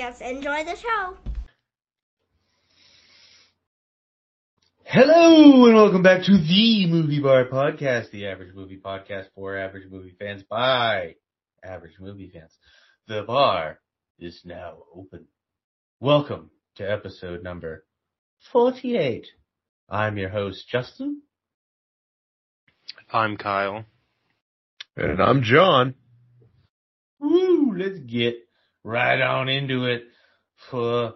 podcast. Enjoy the show. Hello and welcome back to the Movie Bar Podcast, the average movie podcast for average movie fans by average movie fans. The bar is now open. Welcome to episode number 48. I'm your host, Justin. I'm Kyle. And I'm John. Woo, let's get right on into it for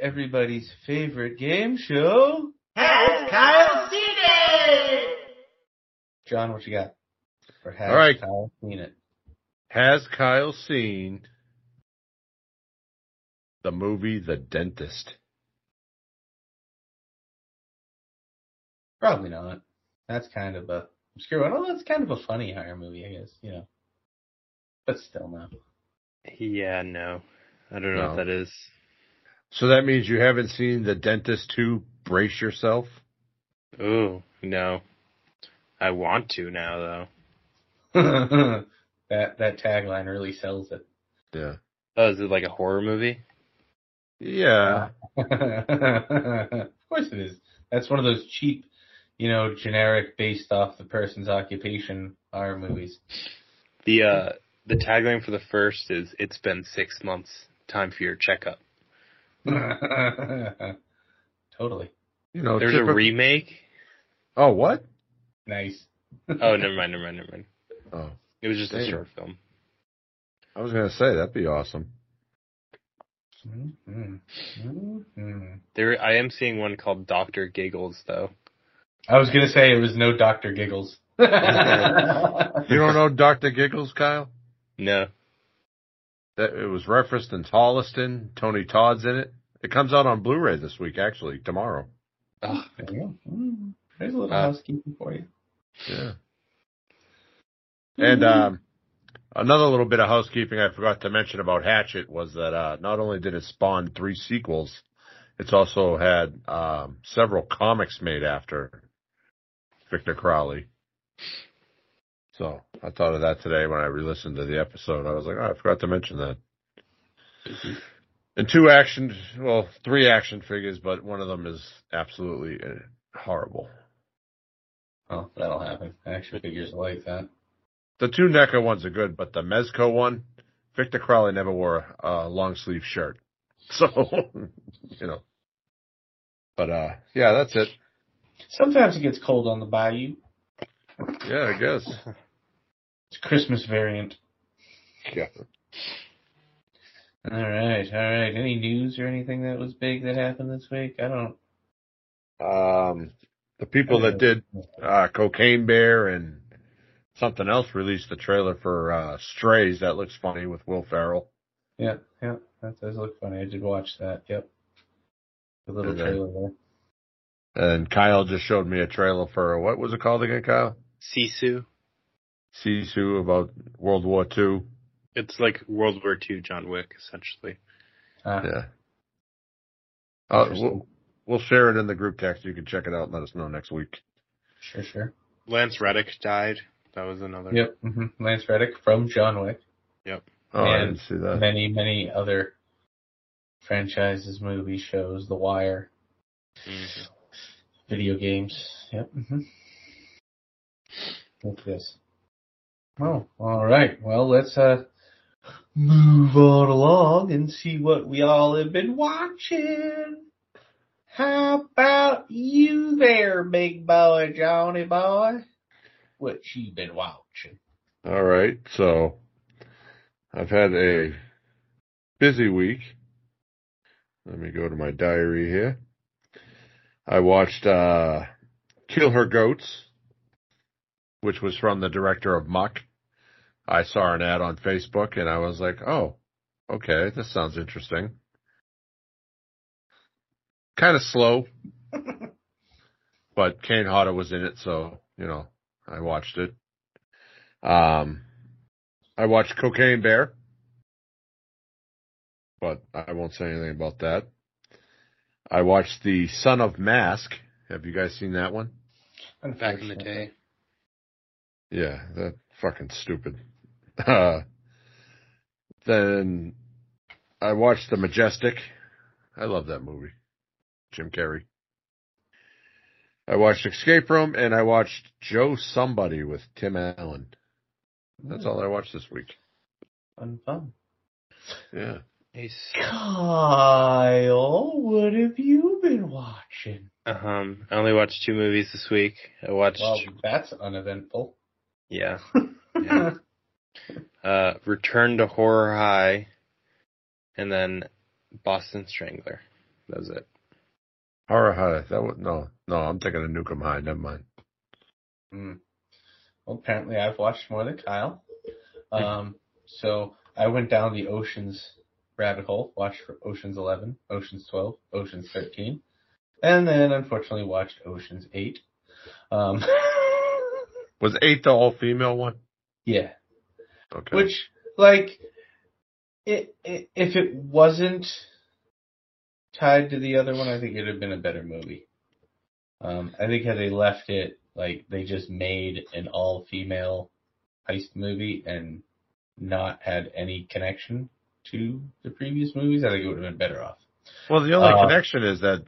everybody's favorite game show. Has Kyle seen it? John, what you got? Or has All right. Kyle seen it? Has Kyle seen the movie The Dentist? Probably not. That's kind of a obscure one. Although it's kind of a funny horror movie, I guess, you know. But still no. Yeah, no. I don't know No. what that is. So that means you haven't seen The Dentist 2 Brace Yourself? Ooh, no. I want to now though. that that tagline really sells it. Yeah. Oh, is it like a horror movie? Yeah. of course it is. That's one of those cheap, you know, generic based off the person's occupation horror movies. The uh the tagline for the first is it's been six months. Time for your checkup. totally. You know, There's a remake. Oh, what? Nice. Oh, never mind, never mind, never mind. Oh, It was just a short film. I was going to say, that'd be awesome. Mhm. Mhm. There, I am seeing one called Doctor Giggles though. I was gonna say it was no Doctor Giggles. You don't know Dr. Giggles, Kyle? No. That It was referenced in Holliston. Tony Todd's in it. It comes out on Blu-ray this week, actually, tomorrow. Ugh. There you go. Mm, There's a little Uh, housekeeping for you. Yeah. And um, another little bit of housekeeping I forgot to mention about Hatchet was that uh, not only did it spawn three sequels, it's also had um, several comics made after Victor Crowley. So I thought of that today when I re-listened to the episode. I was like, oh, I forgot to mention that. And two action, well, three action figures, but one of them is absolutely uh, horrible. Oh, that'll happen. Action figures like that. The two NECA ones are good, but the Mezco one, Victor Crowley never wore a long sleeve shirt. So, you know. But, uh, yeah, that's it. Sometimes it gets cold on the bayou. Yeah, I guess. It's Christmas variant. Yeah. All right, all right. Any news or anything that was big that happened this week? I don't. Um, the people that did, uh, Cocaine Bear and something else released the trailer for, uh, Strays. That looks funny with Will Ferrell. Yeah, yeah. That does look funny. I did watch that. Yep. The little And then- trailer there. And Kyle just showed me a trailer for, what was it called again, Kyle? Sisu. Sisu about World War II. It's like World War II John Wick, essentially. Ah, Yeah. Uh, we'll, we'll share it in the group text. You can check it out and let us know next week. Sure, sure. Lance Reddick died. That was another. Yep. hmm Lance Reddick from John Wick. Yep. Oh, I didn't see that. Many, many other franchises, movies, shows, The Wire, Mhm. video games. Yep. hmm Look this. Oh, all right. Well, let's uh move on along and see what we all have been watching. How about you there, big boy, Johnny boy? What you been watching? All right. So I've had a busy week. Let me go to my diary here. I watched uh Kill Her Goats, which was from the director of Muck. I saw an ad on Facebook and I was like, "Oh, okay, this sounds interesting." Kind of slow, but Kane Hodder was in it, so you know I watched it. Um, I watched Cocaine Bear, but I won't say anything about that. I watched The Son of Mask. Have you guys seen that one? Back in the day. Yeah, that fucking stupid. Uh, then I watched The Majestic. I love that movie. Jim Carrey. I watched Escape Room and I watched Joe Somebody with Tim Allen. That's all I watched this week. Fun, fun. Yeah. Nice. Kyle, what have you been watching? Um, I only watched two movies this week. I watched, Well, that's uneventful. Yeah, Yeah. uh, Return to Horror High, and then Boston Strangler. That was it. Horror High. That was, no, no, I'm thinking of Nukem High. Never mind. Hmm. Well, apparently I've watched more than Kyle. Um, so I went down the Oceans rabbit hole, watched for Oceans 11, Oceans 12, Oceans 13, and then unfortunately watched Oceans 8. Um, Was eight the all female one? yeah. Okay. Which, like, it, it, if it wasn't tied to the other one, I think it'd have been a better movie. Um, I think had they left it, like, they just made an all female heist movie and not had any connection to the previous movies, I think it would have been better off. well, the only uh, connection is that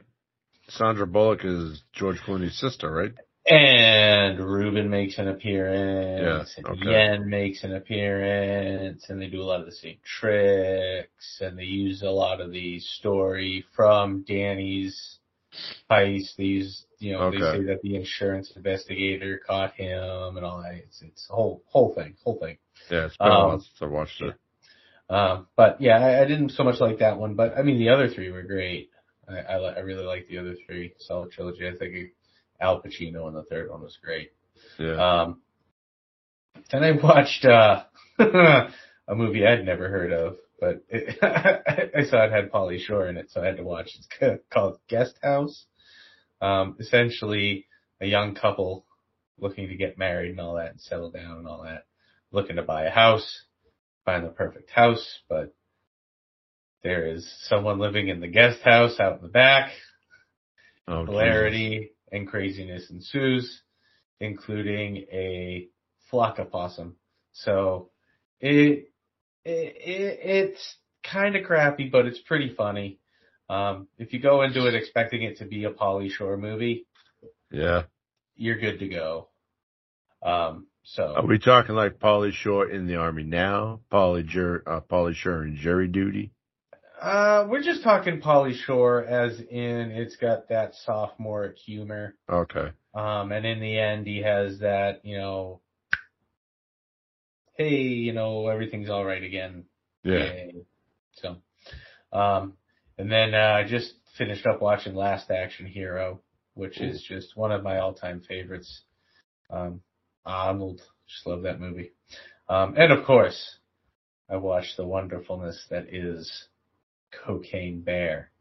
Sandra Bullock is George Clooney's sister, right? And Ruben makes an appearance, Yeah, and okay. Yen makes an appearance, and they do a lot of the same tricks, and they use a lot of the story from Danny's heist. They use, you know, they say that the insurance investigator caught him and all that. It's, it's a whole, whole thing, whole thing. Yeah, it's been a Um, while since I watched it. Um, but yeah, I, I didn't so much like that one, but I mean, the other three were great. I, I, I really like the other three. Solid trilogy. I think Al Pacino in the third one was great. Yeah. Um, then I watched uh, a movie I'd never heard of, but it, I saw it had Pauly Shore in it, so I had to watch. It's called Guest House. Um, essentially, a young couple looking to get married and all that, and settle down and all that, looking to buy a house, find the perfect house, but there is someone living in the guest house out in the back oh, hilarity and craziness ensues, including a flock of opossum. So it, it, it it's kind of crappy, but it's pretty funny. Um, if you go into it expecting it to be a Pauly Shore movie, Yeah. you're good to go. Um, so Are we talking like Pauly Shore in the army now? Polly Jer- uh, Pauly Shore in jury duty? Uh, we're just talking Pauly Shore as in it's got that sophomore humor. Okay. Um, and in the end, he has that, you know, hey, you know, everything's all right again. Yeah. Yay. So, um, and then uh, I just finished up watching Last Action Hero, which is just one of my all-time favorites. Um, Arnold, just love that movie. Um, and of course, I watched the wonderfulness that is Cocaine Bear.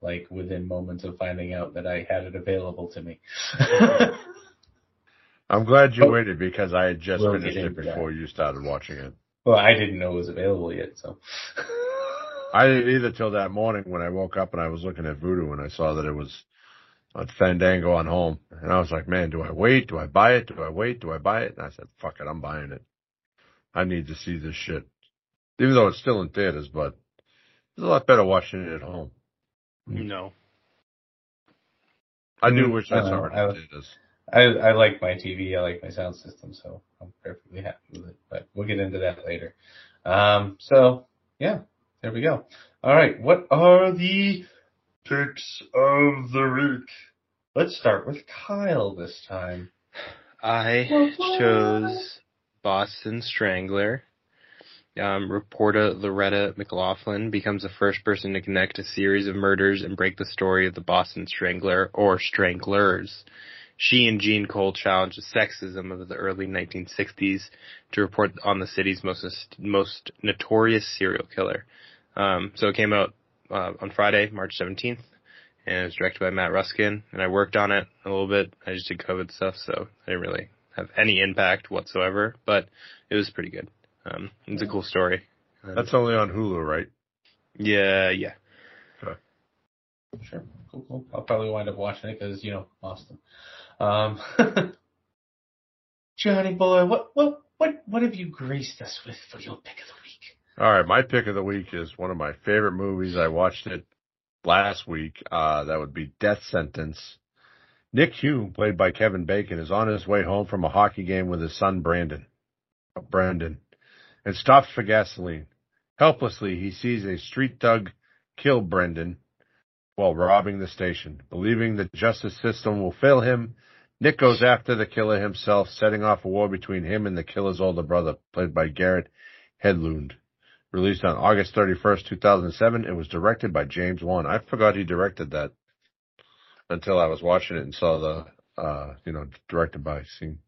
Like within moments of finding out that I had it available to me. I'm glad you Oh. waited because I had just We'll finished it before you started watching it. well, I didn't know it was available yet, so. I didn't either till that morning when I woke up and I was looking at Vudu and I saw that it was on Fandango on home. And I was like, man, do I wait? Do I buy it? Do I wait? Do I buy it? And I said, fuck it, I'm buying it. I need to see this shit. Even though it's still in theaters, but it's a lot better watching it at home. No. I do Mm, wish I I saw know. it I- I, I like my TV, I like my sound system, so I'm perfectly happy with it. But we'll get into that later. Um, so yeah, there we go. All right, what are the picks of the week? Let's start with Kyle this time. I chose Boston Strangler. Um, reporter Loretta McLaughlin becomes the first person to connect a series of murders and break the story of the Boston Strangler or Stranglers. She and Jean Cole challenge the sexism of the early 1960s to report on the city's most most notorious serial killer. Um, so it came out uh, on Friday, March 17th, and it was directed by Matt Ruskin. And I worked on it a little bit. I just did COVID stuff, so I didn't really have any impact whatsoever. But it was pretty good. Um, it's a cool story. Um, That's only on Hulu, right? yeah, yeah. Sure, cool, cool. I'll probably wind up watching it because you know Boston. Um, Johnny boy, what what what what have you graced us with for your pick of the week? All right, my pick of the week is one of my favorite movies. I watched it last week. Uh, that would be Death Sentence. Nick Hume, played by Kevin Bacon, is on his way home from a hockey game with his son Brandon, uh, Brandon, and stops for gasoline. Helplessly, he sees a street thug kill Brendan while robbing the station. Believing the justice system will fail him, Nick goes after the killer himself, setting off a war between him and the killer's older brother, played by Garrett Hedlund. Released on August 31st, 2007, it was directed by James Wan. I forgot he directed that until I was watching it and saw the, uh, you know, directed by scene.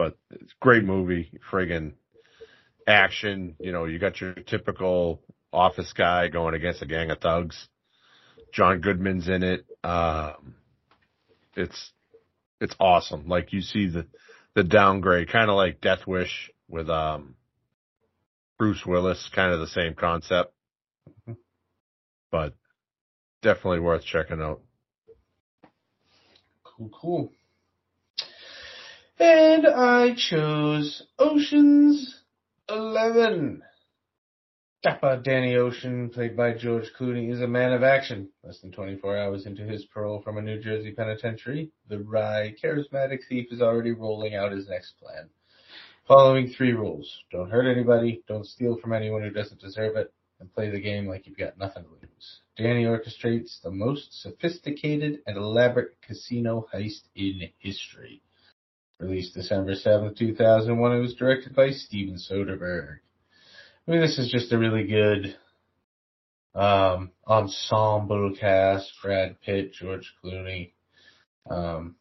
But it's a great movie, friggin' action. You know, you got your typical office guy going against a gang of thugs. John Goodman's in it. Um, it's it's awesome. Like you see the the downgrade, kind of like Death Wish with um Bruce Willis, kind of the same concept, but definitely worth checking out. Cool, cool. And I chose Ocean's Eleven. Dapper Danny Ocean, played by George Clooney, is a man of action. Less than 24 hours into his parole from a New Jersey penitentiary, the wry, charismatic thief is already rolling out his next plan. Following three rules. Don't hurt anybody, don't steal from anyone who doesn't deserve it, and play the game like you've got nothing to lose. Danny orchestrates the most sophisticated and elaborate casino heist in history. Released December 7th, 2001, it was directed by Steven Soderbergh. I mean, this is just a really good um, ensemble cast: Brad Pitt, George Clooney, um,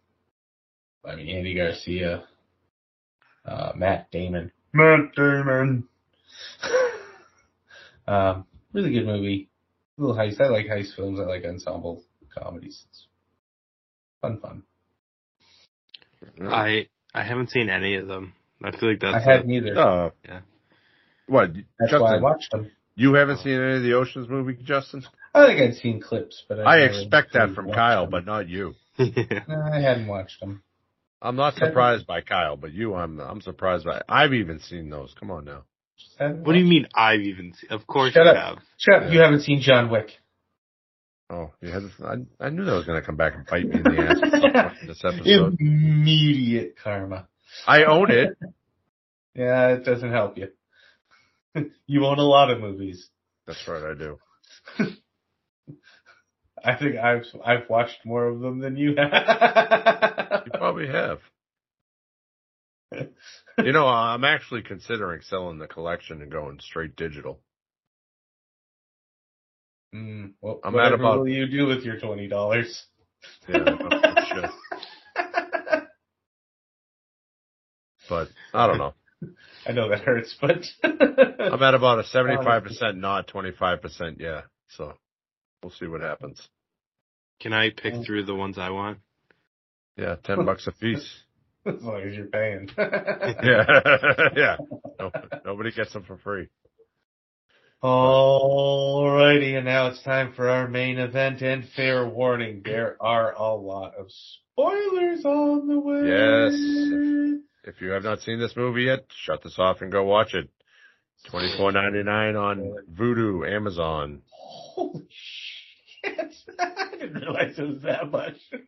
I mean Andy Garcia, uh, Matt Damon. Matt Damon. um, really good movie. A little heist. I like heist films. I like ensemble comedies. It's fun, fun. I I haven't seen any of them. I feel like that's I hadn't either. Uh, Yeah. What, That's Justin? why I watched them. You haven't seen any of the Ocean's movie, Justin? I think I'd seen clips, but I, I expect that from Kyle, them. but not you. yeah. No, I hadn't watched them. I'm not surprised by Kyle, but you, I'm, I'm surprised by. I've even seen those. Come on now. What do you mean I've even seen? Of course Shut you up. have. them. Shut up, You haven't seen John Wick. Oh, you had. I, I knew that was going to come back and bite me in the ass at some point in this episode. Immediate karma. I own it. Yeah, it doesn't help you. you own a lot of movies. That's right, I do. I think I've I've watched more of them than you have. You probably have. You know, I'm actually considering selling the collection and going straight digital. Mm, well, I'm at whatever about- will you do with your twenty dollars? Yeah, I should. But I don't know. I know that hurts, but I'm at about a 75% not 25% yeah. So we'll see what happens. Can I pick through the ones I want? Yeah, 10 bucks a piece. as long as you're paying. Yeah. yeah. No, nobody gets them for free. Alrighty, and now it's time for our main event and fair warning. There are a lot of spoilers on the way. Yes. If you have not seen this movie yet, shut this off and go watch it. Twenty four ninety nine on Vudu, Amazon. Holy shit. I didn't realize it was that much.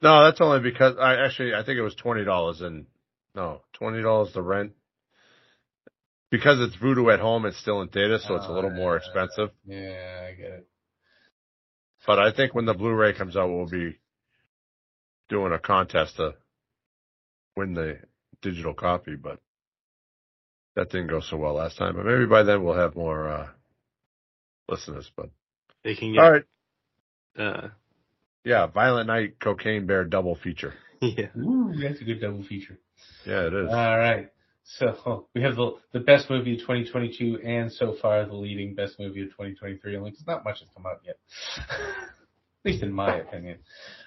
No, that's only because I actually I think it was twenty dollars and no twenty dollars to rent. Because it's Vudu at home, it's still in theater, so it's a little more expensive. yeah, I get it. But I think when the Blu-ray comes out, we'll be doing a contest to win the digital copy. But that didn't go so well last time. But maybe by then we'll have more uh, listeners. But They can get. all right, Uh, yeah, Violent Night, Cocaine Bear double feature. yeah. Ooh, that's a good double feature. Yeah, it is. All right. So we have the the best movie of 2022 and so far the leading best movie of 2023. Only because not much has come out yet, at least in my opinion.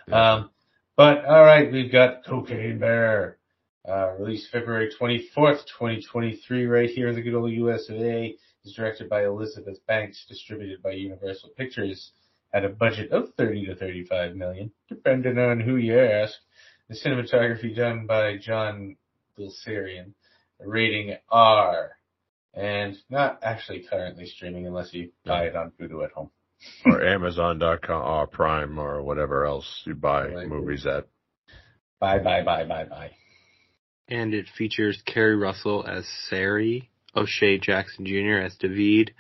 Yeah. Um, but all right, we've got Cocaine Bear, uh, released February 24th, 2023, right here in the good old US of A. Is directed by Elizabeth Banks, distributed by Universal Pictures. Had a budget of 30 to 35 million, depending on who you ask. The cinematography done by John Guleserian. A rating R. and not actually currently streaming unless you buy it on Vudu at home. or Amazon.com or Prime or whatever else you buy Right. movies at. Bye, bye, bye, bye, bye. And it features Keri Russell as Sari, O'Shea Jackson Jr. as David,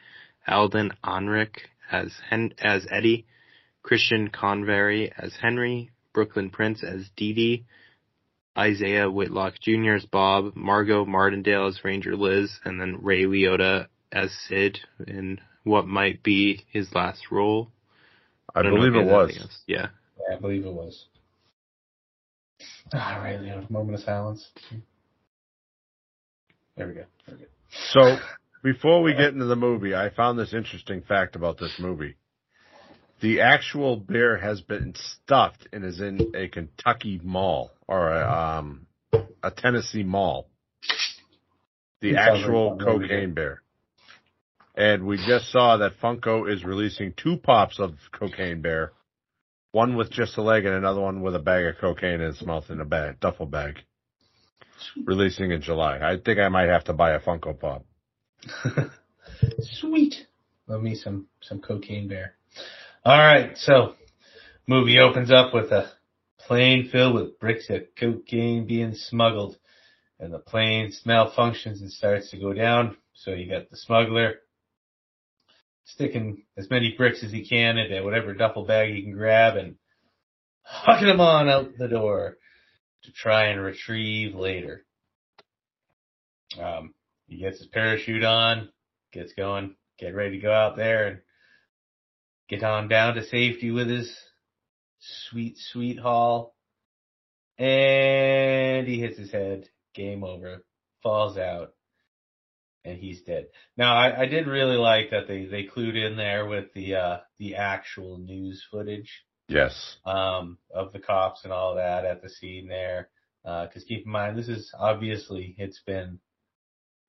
Alden Ehrenreich as Hen- as Eddie, Christian Convery as Henry, Brooklyn Prince as Dee Dee, Isaiah Whitlock Jr. as Bob, Margot Martindale as Ranger Liz, and then Ray Liotta as Sid in what might be his last role. I, don't believe if it was. Yeah. Yeah, I believe it was. All right, Leo, moment of silence. There we go. There we go. So before we get into the movie, I found this interesting fact about this movie. The actual bear has been stuffed and is in a Kentucky mall or a, um, a Tennessee mall. The sounds like actual cocaine bear. And we just saw that Funko is releasing two pops of cocaine bear. One with just a leg and another one with a bag of cocaine in its mouth in a bag, duffel bag. Releasing in July. I think I might have to buy a Funko Pop. Sweet. Love me some some cocaine bear. All right, so movie opens up with a plane filled with bricks of cocaine being smuggled, and the plane malfunctions and starts to go down. So you got the smuggler sticking as many bricks as he can into whatever duffel bag he can grab and hucking them on out the door to try and retrieve later. Um, he gets his parachute on, gets going, get ready to go out there and get on down to safety with his sweet, sweet haul. And he hits his head. Game over. Falls out. And he's dead. Now I, I did really like that they, they clued in there with the uh the actual news footage Yes. um, of the cops and all that at the scene there. Because keep in mind, this is obviously it's been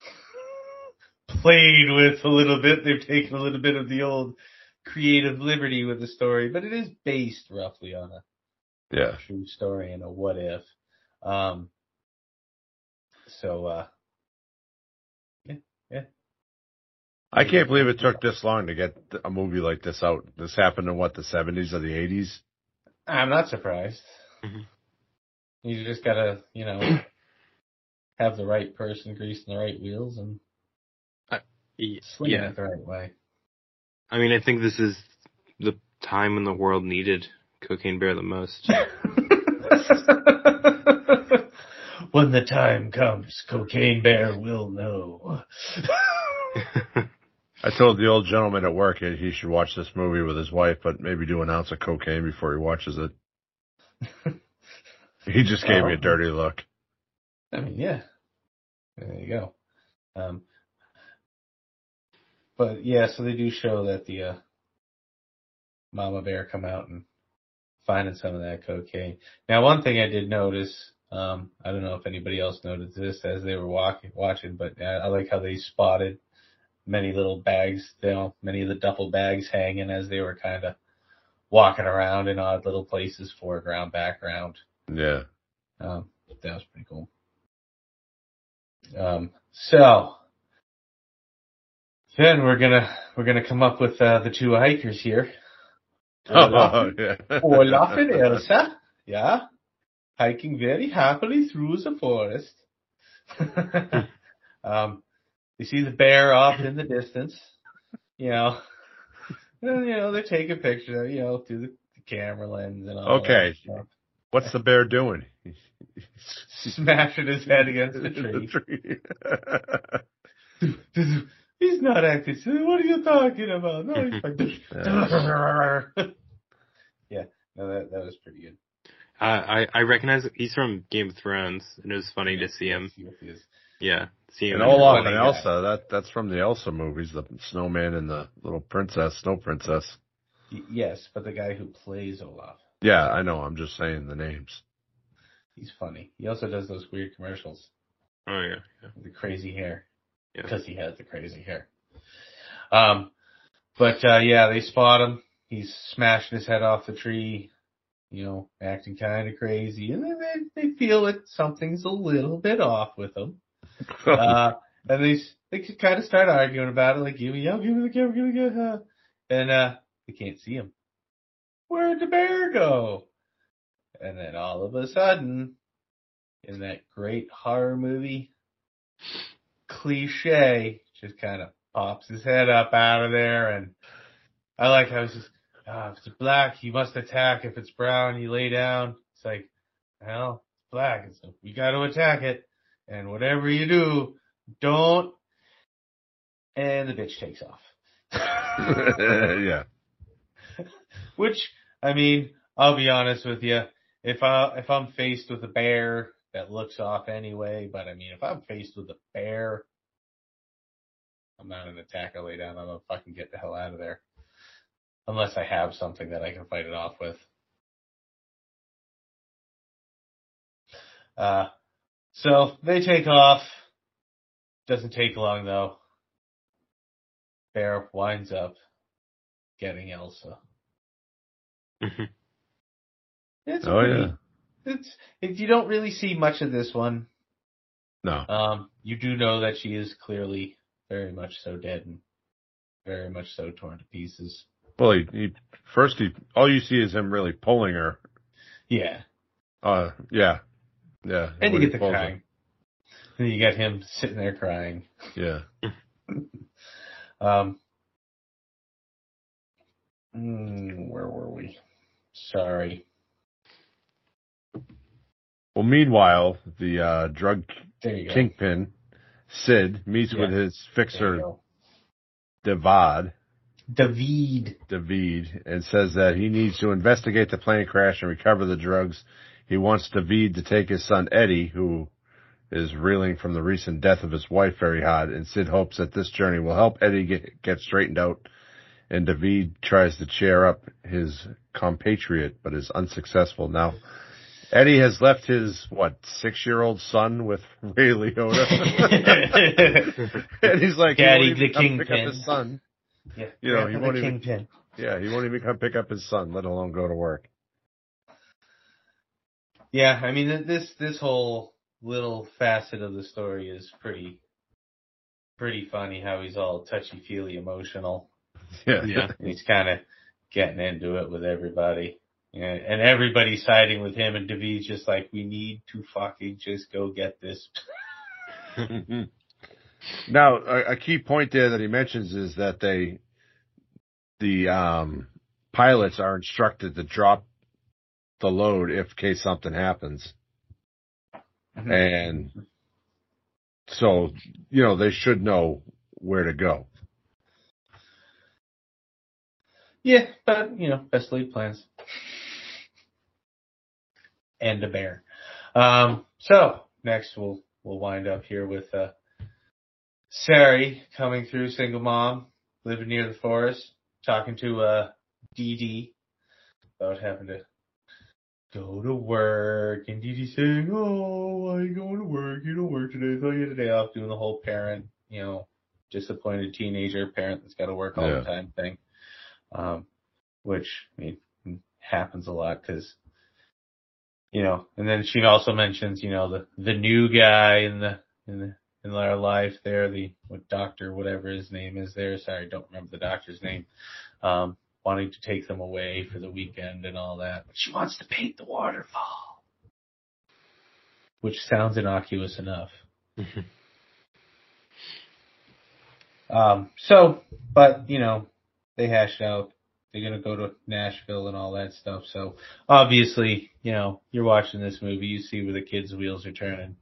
played with a little bit. They've taken a little bit of the old creative liberty with the story, but it is based roughly on a Yeah. true story and a what if. Um, so uh, yeah, yeah. I can't believe it took this long to get a movie like this out. This happened in what, the 70s or the 80s? I'm not surprised. Mhm. You just gotta, you know, have the right person greasing the right wheels and Y- swinging Yeah. it the right way. I mean, I think this is the time when the world needed Cocaine Bear the most. when the time comes, Cocaine Bear will know. I told the old gentleman at work he he should watch this movie with his wife, but maybe do an ounce of cocaine before he watches it. He just gave me a Oh. dirty look. I mean, yeah. There you go. Um, but yeah, so they do show that the uh, mama bear come out and finding some of that cocaine. Now, one thing I did notice, um, I don't know if anybody else noticed this as they were walking, watching, but I, I like how they spotted many little bags, you know, many of the duffel bags hanging as they were kind of walking around in odd little places, foreground, background. Yeah. Um, that was pretty cool. Um, so then we're gonna we're gonna come up with uh, the two hikers here. Olaf, Oh, yeah. Olaf and Elsa, yeah, hiking very happily through the forest. um, you see the bear off in the distance. You know, and, you know they're taking pictures. You know, through the, the camera lens and all. Okay. that stuff. What's the bear doing? smashing his head against the tree. tree. He's not acting silly. What are you talking about? No, he's like, yeah, no, that that was pretty good. I, I I recognize he's from Game of Thrones, and it was funny to see him. See what he is. Yeah, see him. and Olaf funny and guy. Elsa, that that's from the Elsa movies, the snowman and the little princess, snow princess. Y- Yes, but the guy who plays Olaf, Yeah, I know. I'm just saying the names. he's funny. He also does those weird commercials Oh yeah, yeah. the crazy hair Yeah. because he has the crazy hair. Um, but uh yeah, they spot him. He's smashing his head off the tree. You know, acting kind of crazy, and then they, they feel that something's a little bit off with him. uh, and they they kind of start arguing about it, like, give me, yo, give me the camera, give me the camera. And, uh, they can't see him. Where'd the bear go? And then all of a sudden, in that great horror movie cliche, just kind of pops his head up out of there. And I like how it's just, ah, if it's black, you must attack. If it's brown, you lay down. It's like, well, it's black. So we got to attack it. And whatever you do, don't. And the bitch takes off. yeah. Which, I mean, I'll be honest with you. If I, if I'm faced with a bear that looks off anyway, but I mean, if I'm faced with a bear, I'm not an attacker lay down. I'm gonna fucking get the hell out of there. Unless I have something that I can fight it off with. Uh, so they take off. Doesn't take long though. Bear winds up getting Elsa. Mhm. It's Oh pretty, yeah. It's it, you don't really see much of this one. No. Um, you do know that she is clearly very much so dead and very much so torn to pieces. Well, he, he first he all you see is him really pulling her. Yeah, Uh, yeah, yeah. and you get the pulls her. crying. And you get him sitting there crying. Yeah. Um, mm, where were we? Sorry. Well, meanwhile, the uh, drug kingpin Sid meets Yeah. with his fixer. Devad. David. David and says that he needs to investigate the plane crash and recover the drugs. He wants David to take his son Eddie, who is reeling from the recent death of his wife very hard, and Sid hopes that this journey will help Eddie get, get straightened out. And David tries to cheer up his compatriot, but is unsuccessful. Now, Eddie has left his, what, six-year-old son with Ray Liotta. and he's like, Daddy won't the even come pick up kingpin. his son. Yeah. You know, he won't even- kingpin. Yeah, he won't even come pick up his son, let alone go to work. Yeah, I mean this this whole little facet of the story is pretty pretty funny. How he's all touchy feely emotional. Yeah. Yeah. He's kind of getting into it with everybody. Yeah, and everybody's siding with him, and David's just like, we need to fucking just go get this. now, a, a key point there that he mentions is that they, the um, pilots are instructed to drop the load if case something happens. And so, you know, they should know where to go. Yeah, but you know, best laid plans. And a bear. Um, so next we'll we'll wind up here with uh Sari coming through, single mom, living near the forest, talking to uh Dee Dee about having to go to work and Dee Dee saying, Oh, why are you going to work? You don't work today, I thought you had a day off doing the whole parent, you know, disappointed teenager parent that's gotta work all Yeah. the time thing um, which I mean, happens a lot because, you know, and then she also mentions, you know, the, the new guy in the, in the, in their life there, the what doctor, whatever his name is there. Sorry, I don't remember the doctor's name. Um, wanting to take them away for the weekend and all that. But she wants to paint the waterfall. Which sounds innocuous enough. Um, so, but, you know, they hashed out they're gonna go to Nashville and all that stuff. So obviously, you know, you're watching this movie, you see where the kid's wheels are turning.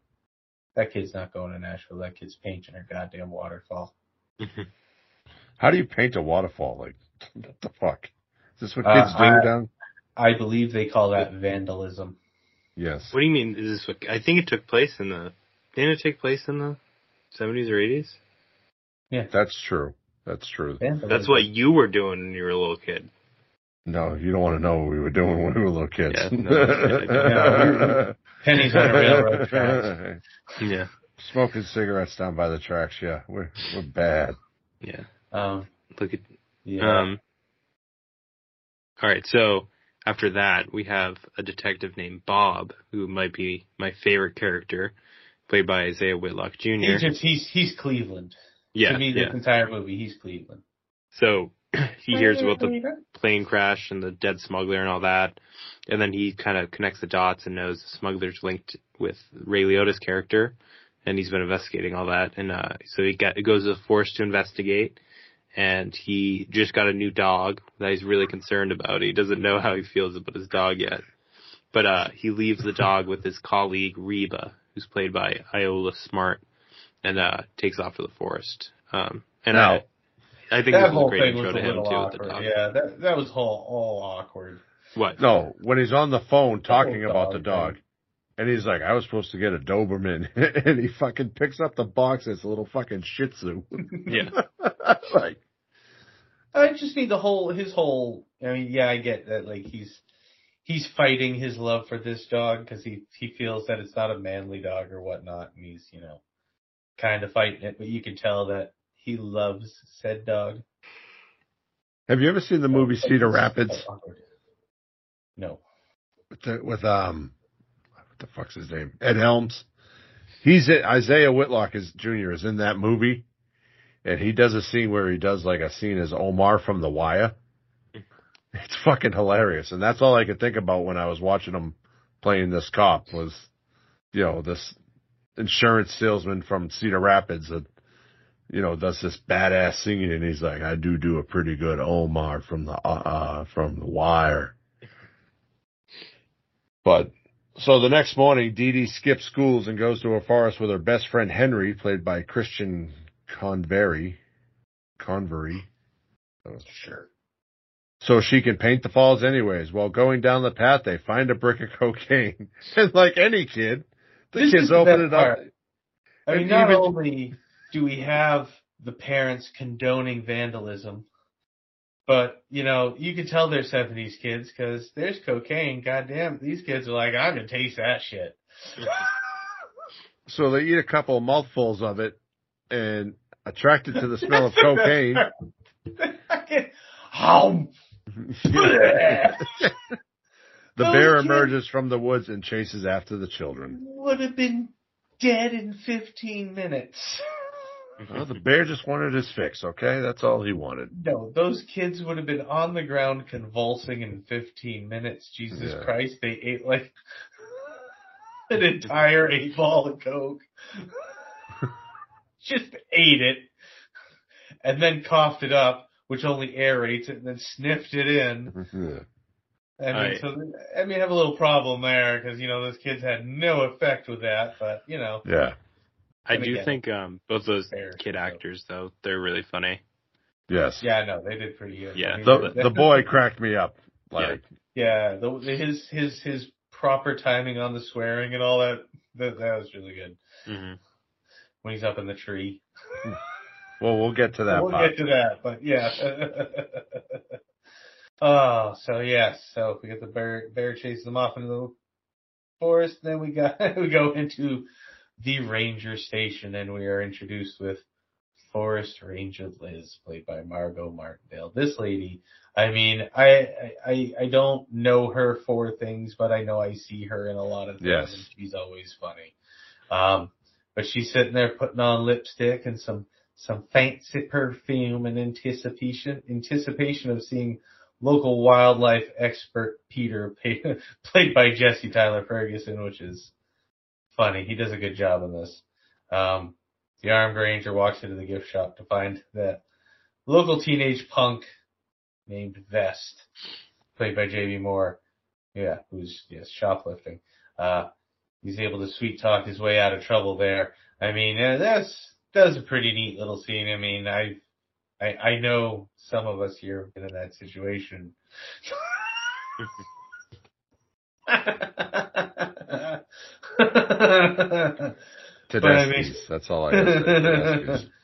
That kid's not going to Nashville. That kid's painting her goddamn waterfall. How do you paint a waterfall? Like, what the fuck? Is this what Uh, kids do I- down? I believe they call that vandalism. Yes. What do you mean? Is this what? I think it took place in the. Didn't it take place in the seventies or eighties? Yeah, That's true. That's true. Vandalism. That's what you were doing when you were a little kid. No, you don't want to know what we were doing when we were little kids. Yeah, no, pennies on a railroad tracks. Yeah. Smoking cigarettes down by the tracks. Yeah, we're we're bad. Yeah. Um, Look at. yeah. Um. All right. So after that, we have a detective named Bob, who might be my favorite character, played by Isaiah Whitlock Jr. he's, just, he's he's Cleveland. Yeah, to me, yeah. this entire movie, he's Cleveland. So he hears about the plane crash and the dead smuggler and all that, and then he kind of connects the dots and knows the smuggler's linked with Ray Liotta's character, and he's been investigating all that, and uh, so he get, goes to the force to investigate, and he just got a new dog that he's really concerned about. He doesn't know how he feels about his dog yet, but uh, he leaves the dog with his colleague Reba, who's played by Ayoola Smart, and uh, takes off to the forest. Um, and Now, I, I think That this a whole great thing intro was a to him little too with the awkward. Yeah, that that was all all awkward. What? No, when he's on the phone talking Oh, about the dog, dog, and he's like, I was supposed to get a Doberman, and he fucking picks up the box, it's a little fucking Shih Tzu. Yeah. like, I just need the whole his whole. I mean, yeah, I get that. Like he's he's fighting his love for this dog because he he feels that it's not a manly dog or whatnot, and he's you know kind of fighting it. But you can tell that he loves said dog. have you ever seen the movie Cedar Rapids No. with, the, with um, what the fuck's his name? Ed Helms. He's in, Isaiah Whitlock is Jr. is in that movie, and he does a scene where he does like a scene as Omar from The Wire. It's fucking hilarious, and that's all I could think about when I was watching him playing this cop was, you know, this insurance salesman from Cedar Rapids that, you know, does this badass singing, and he's like, "I do do a pretty good Omar from the uh, uh from The Wire." But so the next morning, Dee Dee skips schools and goes to a forest with her best friend Henry, played by Christian Convery. Convery. Sure. So she can paint the falls anyways. While going down the path, they find a brick of cocaine. and like any kid, the This is kids open it up. part. I mean, And not even- only do we have the parents condoning vandalism, but you know, you can tell they're '70s kids because there's cocaine. Goddamn, these kids are like, I'm gonna taste that shit. So they eat a couple of mouthfuls of it and attracted to the smell of cocaine. the Those bear emerges from the woods and chases after the children. Would have been dead in 15 minutes. Well, the bear just wanted his fix, okay? That's all he wanted. No, those kids would have been on the ground convulsing in 15 minutes. Jesus Yeah. Christ, they ate like an entire eight ball of coke. Just ate it and then coughed it up, which only aerates it, and then sniffed it in. I mean, Right. so I mean, have a little problem there because you know those kids had no effect with that, but you know, yeah. I do again, think um both those fair, kid so. actors though they're really funny. Yes. yeah, no, they did pretty good. Yeah. I mean, The the boy cracked me up. Like Yeah, the, his his his proper timing on the swearing and all that that, that was really good hmm when he's up in the tree. well we'll get to that we'll part. get to that, but yeah. oh, so yes, so we get the bear bear chases them off into the forest. Then we got we go into the ranger station, and we are introduced with Forest Ranger Liz, played by Margot Martindale. This lady, I mean, I I I don't know her for things, but I know I see her in a lot of things, Yes. and she's always funny. Um, but she's sitting there putting on lipstick and some some fancy perfume in anticipation anticipation of seeing local wildlife expert Peter, played by Jesse Tyler Ferguson, which is funny. He does a good job in this. Um, the armed ranger walks into the gift shop to find that local teenage punk named Vest, played by J.B. Moore, yeah, who's yes shoplifting. Uh, he's able to sweet talk his way out of trouble there. I mean, uh, that's that's a pretty neat little scene. I mean, I I, I know some of us here have been in that situation. But I mean- Tedeschi's. That's all I have to say.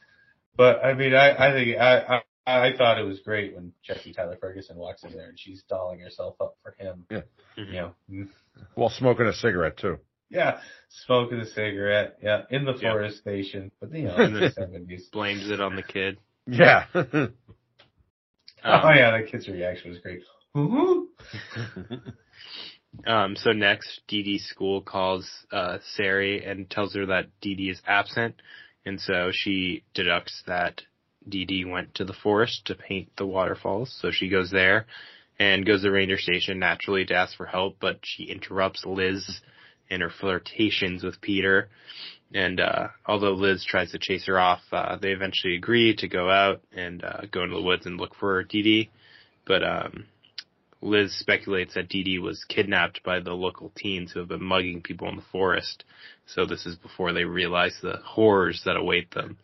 But I mean, I, I think I, I I thought it was great when Jesse Tyler Ferguson walks in there and she's dolling herself up for him. Yeah. Mm-hmm. You know, While smoking a cigarette too. yeah, smoking a cigarette, yeah, in the Yeah. forest station, but you know, in the seventies. Blames it on the kid. Yeah. oh Um, yeah, the kid's reaction was great. Um, so next, Dee Dee's school calls uh, Sari and tells her that Dee Dee is absent, And so she deducts that Dee Dee went to the forest to paint the waterfalls. So she goes there and goes to the ranger station naturally to ask for help, but she interrupts Liz in her flirtations with Peter. And uh, although Liz tries to chase her off, uh, they eventually agree to go out and uh, go into the woods and look for Dee Dee. But um, Liz speculates that Dee Dee was kidnapped by the local teens who have been mugging people in the forest. So this is before they realize the horrors that await them.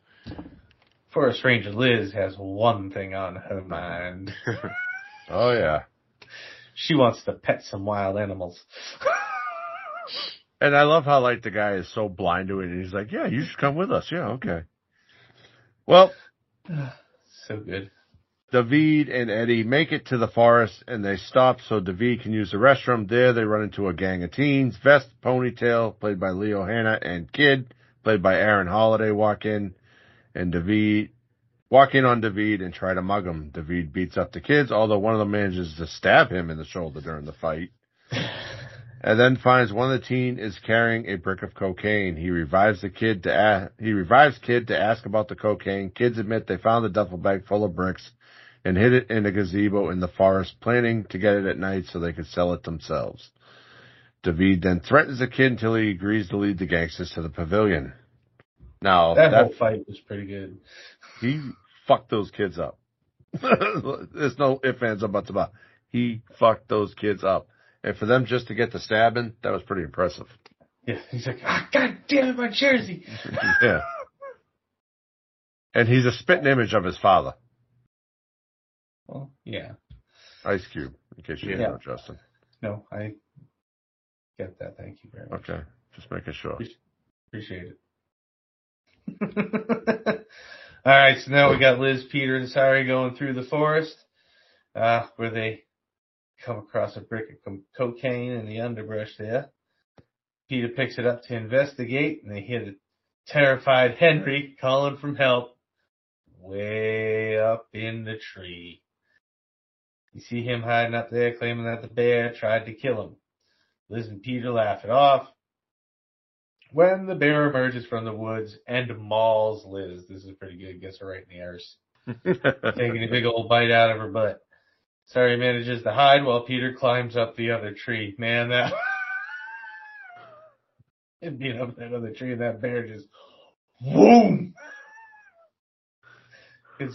Forest Ranger Liz has one thing on her mind. Oh yeah. She wants to pet some wild animals. And I love how like the guy is so blind to it and he's like, Yeah, you should come with us. Yeah, okay. Well, so good. David and Eddie make it to the forest and they stop so David can use the restroom. There they run into a gang of teens. Vest, Ponytail, played by Leo Hanna, and Kid, played by Aaron Holliday, walk in and David walk in on David and try to mug him. David beats up the kids, although one of them manages to stab him in the shoulder during the fight. and then finds one of the teen is carrying a brick of cocaine. He revives the kid to ask, he revives kid to ask about the cocaine. Kids admit they found the duffel bag full of bricks and hid it in a gazebo in the forest, planning to get it at night so they could sell it themselves. David then threatens the kid until he agrees to lead the gangsters to the pavilion. Now That, that whole fight was pretty good. he fucked those kids up. There's no ifs, ands, or buts about. it. He fucked those kids up. And for them just to get the stabbing, that was pretty impressive. Yeah, he's like, ah, God damn it, my jersey. yeah. And he's a spitting image of his father, Well, yeah. Ice Cube, in case you didn't know, Justin. No, I get that. Thank you very much. Okay. Just making sure. Appreciate it. All right, so now we got Liz, Peter, and Sari going through the forest, uh, where they come across a brick of cocaine in the underbrush there. Peter picks it up to investigate, and they hit a terrified Henry calling from help way up in the tree. You see him hiding up there, claiming that the bear tried to kill him. Liz and Peter laugh it off. When the bear emerges from the woods and mauls Liz, this is pretty good, gets her right in the arse, taking a big old bite out of her butt. Sari manages to hide while Peter climbs up the other tree. Man, that and being up that other tree and that bear just boom.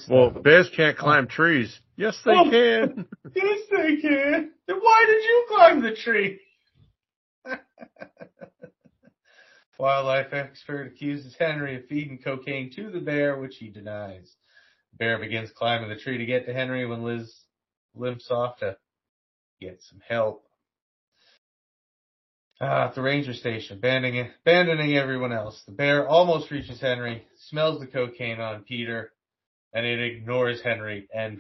Well, bears can't climb trees. Yes, they Oh. can. Yes, they can. Then why did you climb the tree? Wildlife expert accuses Henry of feeding cocaine to the bear, which he denies. The bear begins climbing the tree to get to Henry when Liz limps off to get some help. Ah, at the ranger station, abandoning, abandoning everyone else. The bear almost reaches Henry, smells the cocaine on Peter, and it ignores Henry and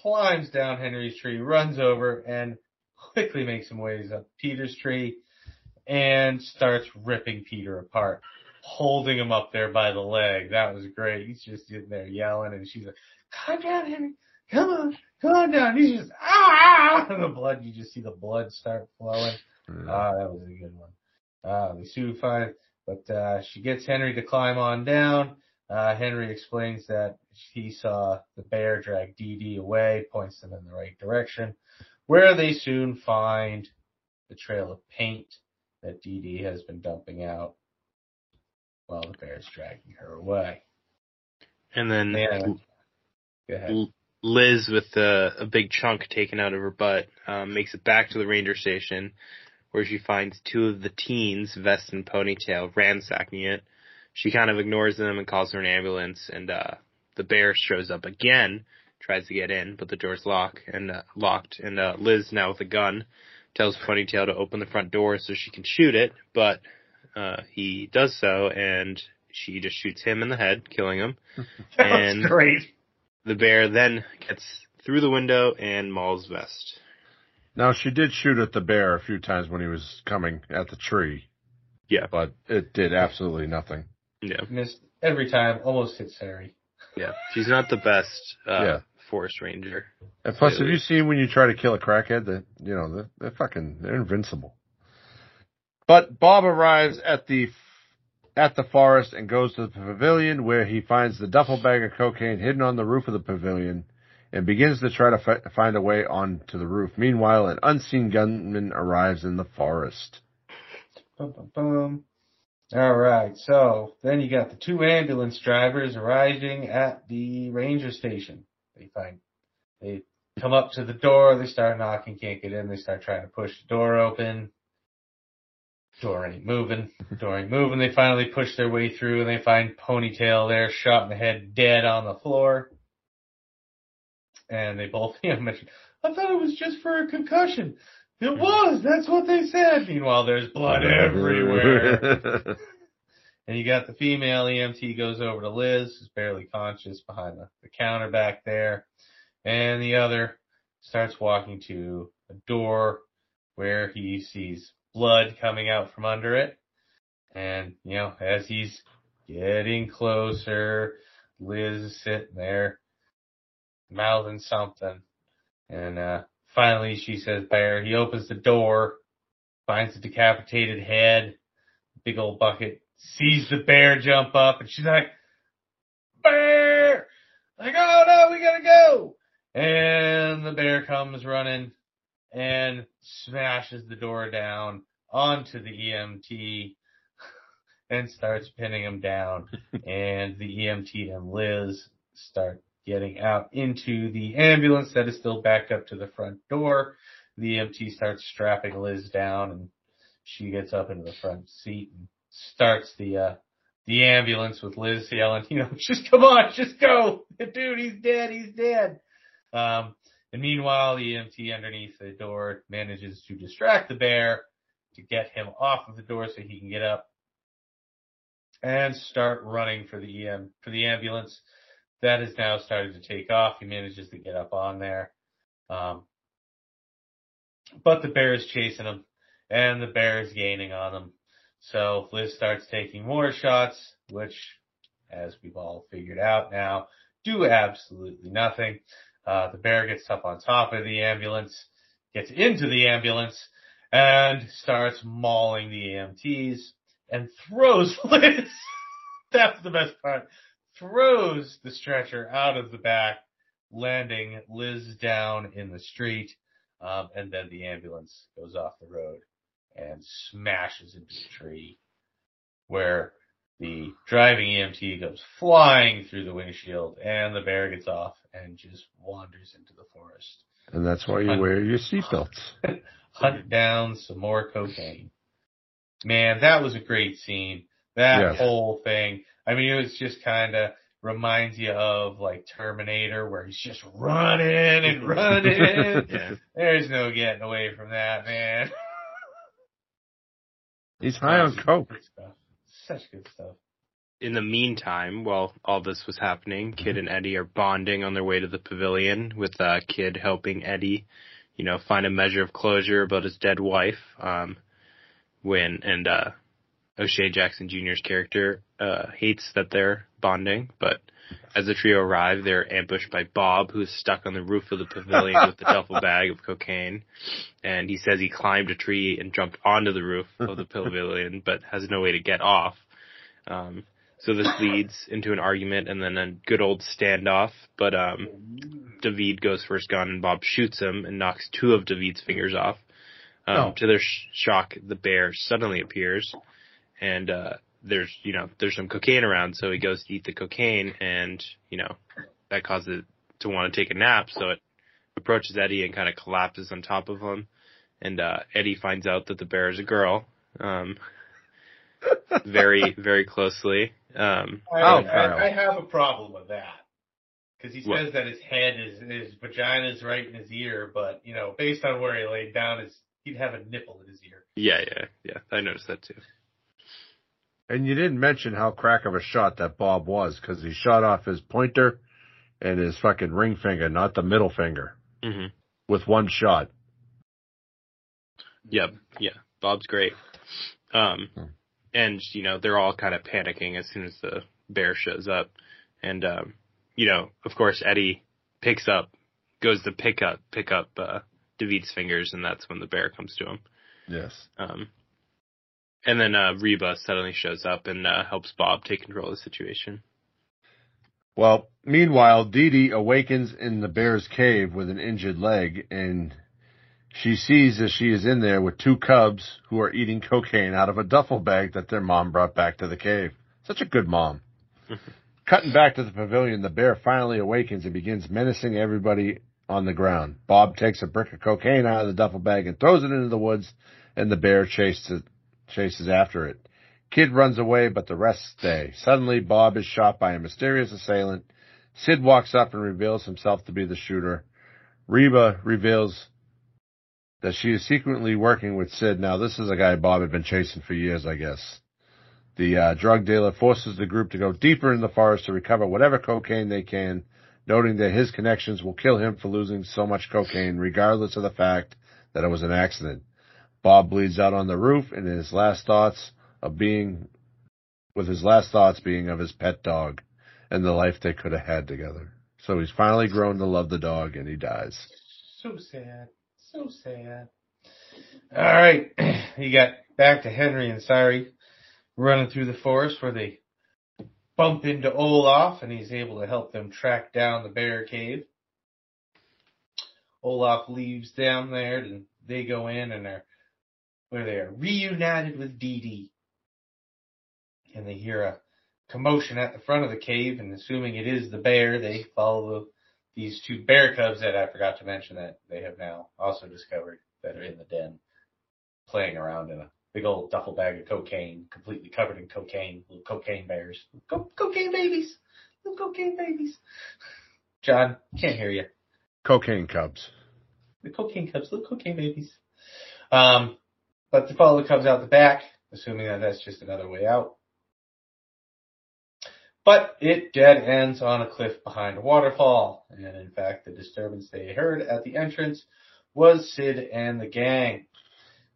climbs down Henry's tree, runs over, and quickly makes some ways up Peter's tree and starts ripping Peter apart, holding him up there by the leg. That was great. He's just sitting there yelling, and she's like, "Calm down, Henry. Come on, come on down." He's just ah, and the blood. You just see the blood start flowing. Ah, that was a good one. Uh, they soon find, but uh, she gets Henry to climb on down. Uh, Henry explains that he saw the bear drag Dee Dee away, points them in the right direction, where they soon find the trail of paint that Dee Dee has been dumping out while the bear's dragging her away. And then Yeah. Go ahead. Liz, with a, a big chunk taken out of her butt, um, makes it back to the ranger station, where she finds two of the teens, Vest and Ponytail, ransacking it. She kind of ignores them and calls for an ambulance, and uh, the bear shows up again, tries to get in, but the door's locked and uh, locked. And uh, Liz, now with a gun, tells Ponytail to open the front door so she can shoot it, but uh, he does so, and she just shoots him in the head, killing him. And- great. The bear then gets through the window and mauls Vest. Now she did shoot at the bear a few times when he was coming at the tree. Yeah. But it did absolutely nothing. Yeah, Missed every time, almost hit Sari. yeah. She's not the best uh, Yeah. forest ranger. And plus, have you seen when you try to kill a crackhead that, you know, they're, they're fucking, they're invincible. But Bob arrives at the f- at the forest and goes to the pavilion where he finds the duffel bag of cocaine hidden on the roof of the pavilion and begins to try to fi- find a way onto the roof. Meanwhile, an unseen gunman arrives in the forest. Bum, bum, bum. All right. So then you got the two ambulance drivers arriving at the ranger station. They find they come up to the door. They start knocking, can't get in. They start trying to push the door open. Door ain't moving. Door ain't moving. They finally push their way through and they find Ponytail there, shot in the head, dead on the floor. And they both, you know, mention, I thought it was just for a concussion. It mm-hmm. was. That's what they said. Meanwhile, there's blood everywhere. And you got the female EMT goes over to Liz, who's barely conscious behind the, the counter back there. And the other starts walking to a door where he sees blood coming out from under it. And, you know, as he's getting closer, Liz is sitting there mouthing something. And, uh, finally she says, Bear, he opens the door, finds a decapitated head, big old bucket, sees the bear jump up and she's like, bear! Like, oh no, we gotta go! And the bear comes running and smashes the door down onto the EMT and starts pinning him down. and the EMT and Liz start getting out into the ambulance that is still backed up to the front door. The EMT starts strapping Liz down and she gets up into the front seat and starts the uh the ambulance with Liz yelling, you know, just come on, just go. Dude, he's dead, he's dead. Um and meanwhile the EMT underneath the door manages to distract the bear to get him off of the door so he can get up and start running for the EM for the ambulance. That has now started to take off. He manages to get up on there. Um but the bear is chasing him and the bear is gaining on him. So Liz starts taking more shots, which, as we've all figured out now, do absolutely nothing. Uh, the bear gets up on top of the ambulance, gets into the ambulance, and starts mauling the EMTs and throws Liz. That's the best part. Throws the stretcher out of the back, landing Liz down in the street. Um, and then the ambulance goes off the road and smashes into a tree where the driving EMT goes flying through the windshield and the bear gets off and just wanders into the forest. And that's why you wear your seatbelts. Hunt down some more cocaine. Man, that was a great scene. That Yes. whole thing. I mean, it was just kind of reminds you of like Terminator where he's just running and running. Yeah. There's no getting away from that, man. He's high on coke. Stuff. Such good stuff. In the meantime, while all this was happening, Kid and Eddie are bonding on their way to the pavilion with uh, Kid helping Eddie, you know, find a measure of closure about his dead wife. Um, when and uh, O'Shea Jackson Jr.'s character uh, hates that they're bonding, but as the trio arrive, they're ambushed by Bob, who is stuck on the roof of the pavilion with the duffel bag of cocaine. And he says he climbed a tree and jumped onto the roof of the pavilion, but has no way to get off. Um, so this leads into an argument and then a good old standoff. But um, David goes for his gun and Bob shoots him and knocks two of David's fingers off. Um, Oh. To their sh- shock, the bear suddenly appears, and uh, there's you know there's some cocaine around, so he goes to eat the cocaine, and you know that causes it to want to take a nap, so it approaches Eddie and kind of collapses on top of him, and uh, Eddie finds out that the bear is a girl. Um, very, very closely. Um, I, Oh, I, I have a problem with that. Because he What? says that his head is, his vagina is right in his ear, but, you know, based on where he laid down, his, he'd have a nipple in his ear. yeah, yeah, yeah. I noticed that too. And you didn't mention how crack of a shot that Bob was because he shot off his pointer and his fucking ring finger, not the middle finger, hmm with one shot. Yep. Yeah. Bob's great. Um, Hmm. and you know, they're all kind of panicking as soon as the bear shows up. And, um, you know, of course, Eddie picks up, goes to pick up, pick up, uh, David's fingers and that's when the bear comes to him. Yes. Um, And then uh, Reba suddenly shows up and uh, helps Bob take control of the situation. Well, meanwhile, Dee Dee awakens in the bear's cave with an injured leg and she sees that she is in there with two cubs who are eating cocaine out of a duffel bag that their mom brought back to the cave. Such a good mom. Cutting back to the pavilion, the bear finally awakens and begins menacing everybody on the ground. Bob takes a brick of cocaine out of the duffel bag and throws it into the woods, and the bear chases, chases after it. Kid runs away, but the rest stay. Suddenly, Bob is shot by a mysterious assailant. Sid walks up and reveals himself to be the shooter. Reba reveals that she is secretly working with Sid. Now, this is a guy Bob had been chasing for years, I guess. The uh, drug dealer forces the group to go deeper in the forest to recover whatever cocaine they can, noting that his connections will kill him for losing so much cocaine, regardless of the fact that it was an accident. Bob bleeds out on the roof, and his last thoughts of being, with his last thoughts being of his pet dog and the life they could have had together. So he's finally grown to love the dog, and he dies. So sad. So sad. All right. You got back to Henry and Sari running through the forest where they bump into Olaf and he's able to help them track down the bear cave. Olaf leaves down there and they go in and they're where they are reunited with Dee Dee. And they hear a commotion at the front of the cave and assuming it is the bear, they follow the, these two bear cubs that I forgot to mention that they have now also discovered that are in the den playing around in a big old duffel bag of cocaine, completely covered in cocaine, little cocaine bears. Co- cocaine babies. Little cocaine babies. John, can't hear you. Cocaine Cubs. The cocaine cubs, little cocaine babies. Um, but the follow comes out the back, assuming that that's just another way out. But it dead ends on a cliff behind a waterfall. And in fact, the disturbance they heard at the entrance was Sid and the gang.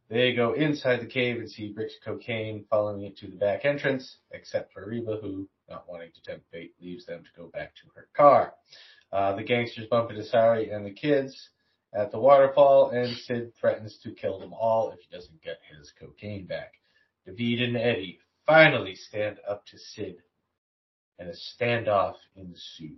They go inside the cave and see bricks cocaine following it to the back entrance, except for Reba, who, not wanting to tempt fate, leaves them to go back to her car. Uh, the gangsters bump into Sari and the kids at the waterfall, and Sid threatens to kill them all if he doesn't get his cocaine back. David and Eddie finally stand up to Sid, and a standoff ensues.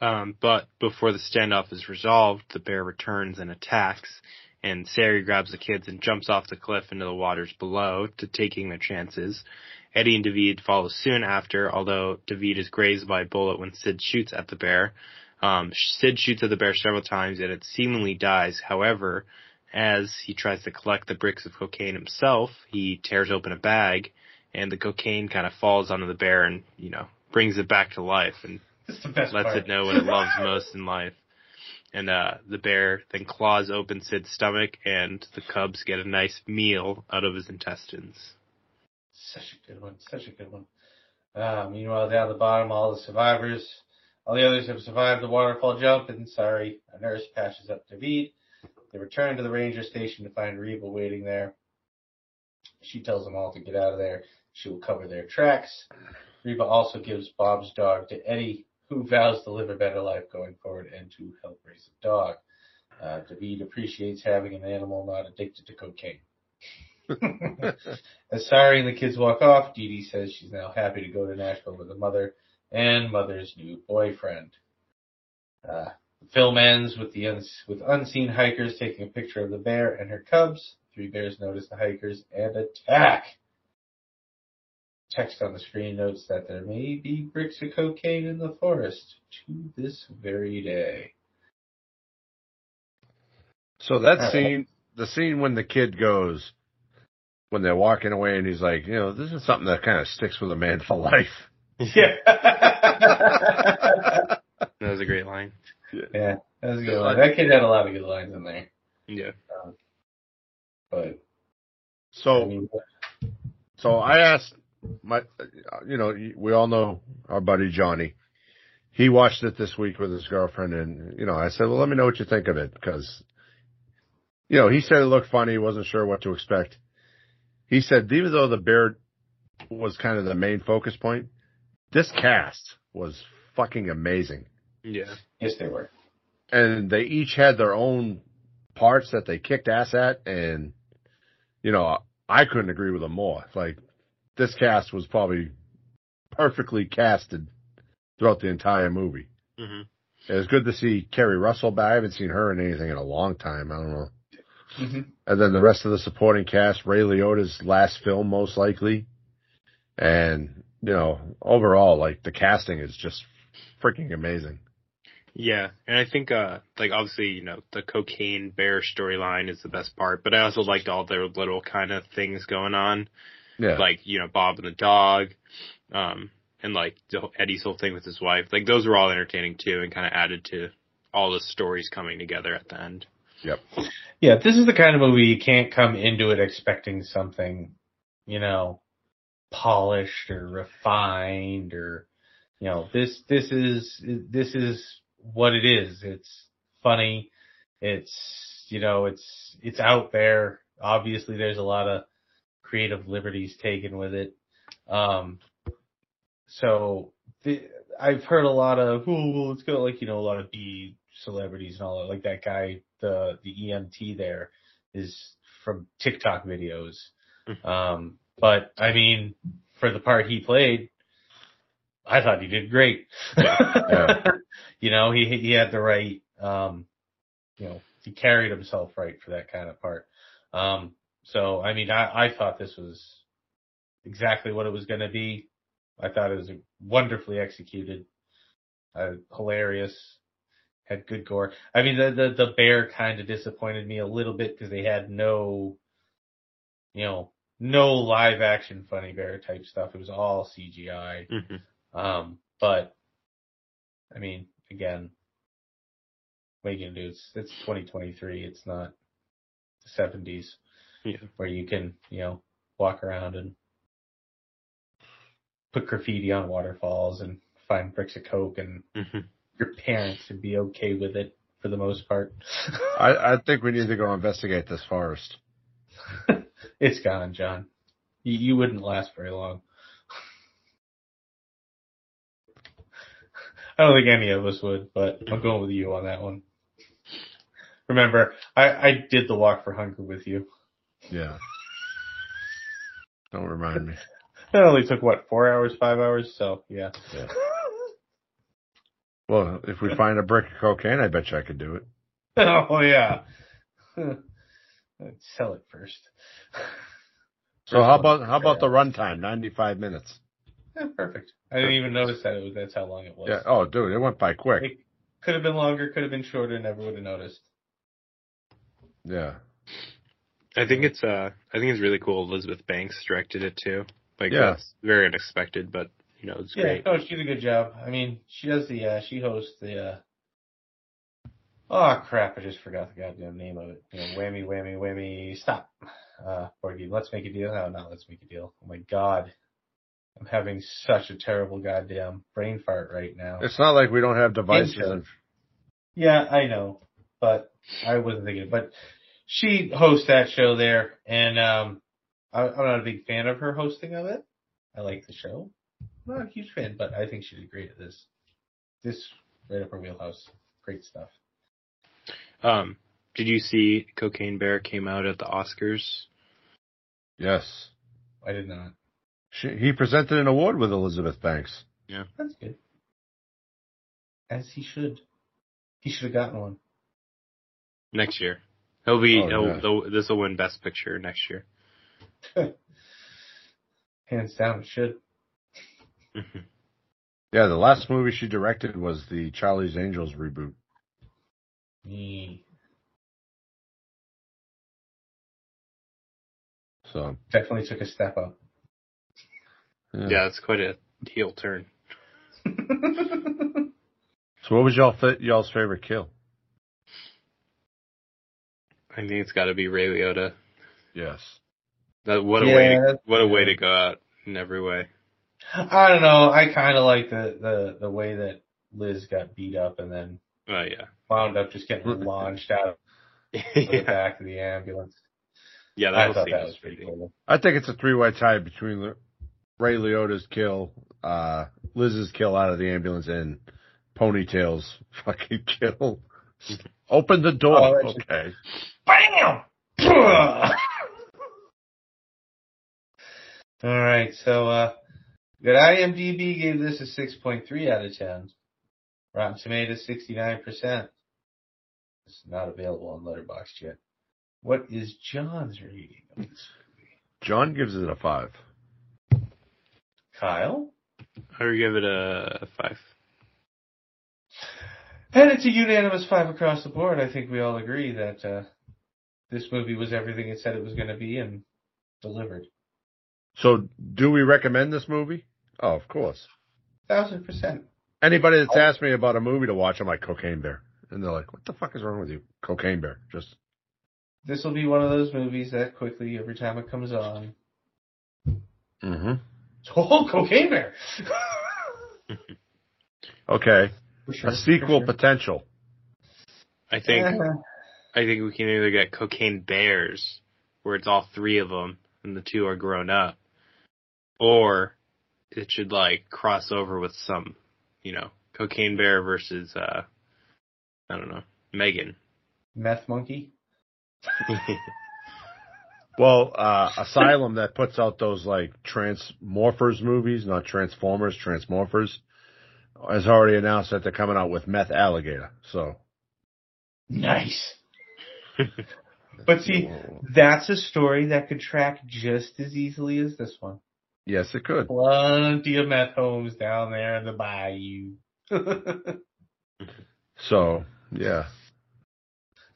Um, but before the standoff is resolved, the bear returns and attacks, and Sari grabs the kids and jumps off the cliff into the waters below to taking their chances. Eddie and David follow soon after, although David is grazed by a bullet when Sid shoots at the bear. Um, Sid shoots at the bear several times and it seemingly dies. However, as he tries to collect the bricks of cocaine himself, he tears open a bag and the cocaine kind of falls onto the bear and, you know, brings it back to life and It's the best lets part. it know what it loves most in life. And uh, the bear then claws open Sid's stomach, and the cubs get a nice meal out of his intestines. Such a good one. Such a good one. Uh, meanwhile, down the bottom, all the survivors, all the others have survived the waterfall jump, and Sari, a nurse patches up David. They return to the ranger station to find Reba waiting there. She tells them all to get out of there. She will cover their tracks. Reba also gives Bob's dog to Eddie, who vows to live a better life going forward and to help raise a dog. Uh, David appreciates having an animal not addicted to cocaine. As Sari and the kids walk off, Dee Dee says she's now happy to go to Nashville with her mother and mother's new boyfriend. Uh, the film ends with the uns- with unseen hikers taking a picture of the bear and her cubs. Three bears notice the hikers and attack. Text on the screen notes that there may be bricks of cocaine in the forest to this very day. So that scene, the scene when the kid goes, when they're walking away and he's like, you know, this is something that kind of sticks with a man for life. Yeah. That was a great line. yeah, that was a good one. That kid had a lot of good lines in there. Yeah. Um, but I So, mean, so I asked my, you know, we all know our buddy Johnny. He watched it this week with his girlfriend and, you know, I said, well, let me know what you think of it because, you know, he said it looked funny. He wasn't sure what to expect. He said, even though the bear was kind of the main focus point, this cast was fucking amazing. Yeah. yes, they were. and they each had their own parts that they kicked ass at and you know I couldn't agree with them more. Like this cast was probably perfectly casted throughout the entire movie. hmm It was good to see Keri Russell back. I haven't seen her in anything in a long time. I don't know. Mhm. And then the rest of the supporting cast, Ray Liotta's last film, most likely. And, you know, overall, like the casting is just freaking amazing. Yeah, and I think uh like obviously you know the cocaine bear storyline is the best part, but I also liked all their little kind of things going on, Yeah. like you know Bob and the dog, um, and like the Eddie's whole thing with his wife. Like those were all entertaining too, and kind of added to all the stories coming together at the end. Yep. Yeah, this is the kind of movie you can't come into it expecting something, you know, polished or refined or, you know, this, this is, this is what it is. It's funny. It's, you know, it's, it's out there. Obviously there's a lot of creative liberties taken with it. Um, so the, I've heard a lot of, oh, well, it's got like, you know, a lot of B celebrities and all that, like that guy, the, the EMT there is from TikTok videos. Mhm. Um, but I mean, for the part he played, I thought he did great. Yeah. you know, he, he had the right, um, you know, he carried himself right for that kind of part. Um, so, I mean, I, I thought this was exactly what it was going to be. I thought it was wonderfully executed, uh, hilarious, had good gore. I mean, the, the, the bear kind of disappointed me a little bit because they had no, you know, no live action funny bear type stuff. It was all CGI. hmm Um, but I mean, again, what are you gonna do? It's it's 2023. It's not the 70s Yeah. where you can you know walk around and put graffiti on waterfalls and find bricks of coke, and hmm your parents would be okay with it for the most part. I, I think we need to go investigate this forest. it's gone, John. You, you wouldn't last very long. I don't think any of us would, but I'm going with you on that one. Remember, I, I did the walk for hunger with you. Yeah. Don't remind me. That only took what, four hours, five hours? So yeah. Yeah. Well, if we find a brick of cocaine, I bet you I could do it. oh yeah. Let's sell it first. So how about how about the runtime? Ninety five minutes. Yeah, perfect. I didn't even notice that it was, that's how long it was. Yeah. Oh, dude, it went by quick. It could have been longer, could have been shorter, never would have noticed. Yeah. I think it's uh I think it's really cool. Elizabeth Banks directed it too. Like Yeah. that's very unexpected, but you know it's Yeah, great. no, she did a good job. I mean, she does the, uh, she hosts the, uh, oh crap, I just forgot the goddamn name of it. You know, whammy, whammy, whammy, stop. Uh, board game, let's make a deal. No, not let's make a deal. Oh my god. I'm having such a terrible goddamn brain fart right now. It's not like we don't have devices. Intro. Yeah, I know, but I wasn't thinking. But she hosts that show there, and um, I, I'm not a big fan of her hosting of it. I like the show. I'm not a huge fan, but I think she did great at this. This right up her wheelhouse. Great stuff. Um, did you see Cocaine Bear came out at the Oscars? yes. I did not. She, he presented an award with Elizabeth Banks. Yeah. That's good. As he should. He should have gotten one. Next year. He'll be Oh, he'll, yeah. this will win Best Picture next year. Hands down, it should. Yeah, the last movie she directed was the Charlie's Angels reboot. He So definitely took a step up. yeah. yeah, it's quite a heel turn. So what was y'all fa- y'all's favorite kill? I think it's got to be Ray Liotta. Yes. That what a Yeah, way to, what a way to go out in every way. I don't know. I kind of like the, the, the way that Liz got beat up and then Oh yeah, wound up just getting launched out of the back of the ambulance. yeah. That I thought that was was pretty pretty. cool. I think it's a three way tie between Ray Liotta's kill, uh, Liz's kill out of the ambulance, and Ponytail's fucking kill. Open the door. Oh, that's- okay. Bam! All right, so uh, good IMDb gave this a 6.3 out of 10. Rotten Tomatoes 69%. It's not available on Letterboxd yet. What is John's rating of this movie? John gives it a five. Kyle? I would give it a five. And it's a unanimous five across the board. I think we all agree that uh, this movie was everything it said it was going to be and delivered. So, do we recommend this movie? Oh, of course. Thousand percent. Anybody that's asked me about a movie to watch, I'm like Cocaine Bear, and they're like, "What the fuck is wrong with you?" Cocaine Bear. Just This will be one of those movies that quickly, every time it comes on, mm-hmm. oh, Cocaine Bear. okay. Sure, A sequel sure. potential. I think I think we can either get Cocaine Bears, where it's all three of them and the two are grown up, or it should like cross over with some, you know, Cocaine Bear versus uh, I don't know, Megan. Meth Monkey. Well, uh, Asylum that puts out those like Transmorphers movies, not Transformers, Transmorphers, has already announced that they're coming out with Meth Alligator. So, Nice. But see, that's a story that could track just as easily as this one. Yes, it could. Plenty of meth homes down there in the bayou. So, yeah.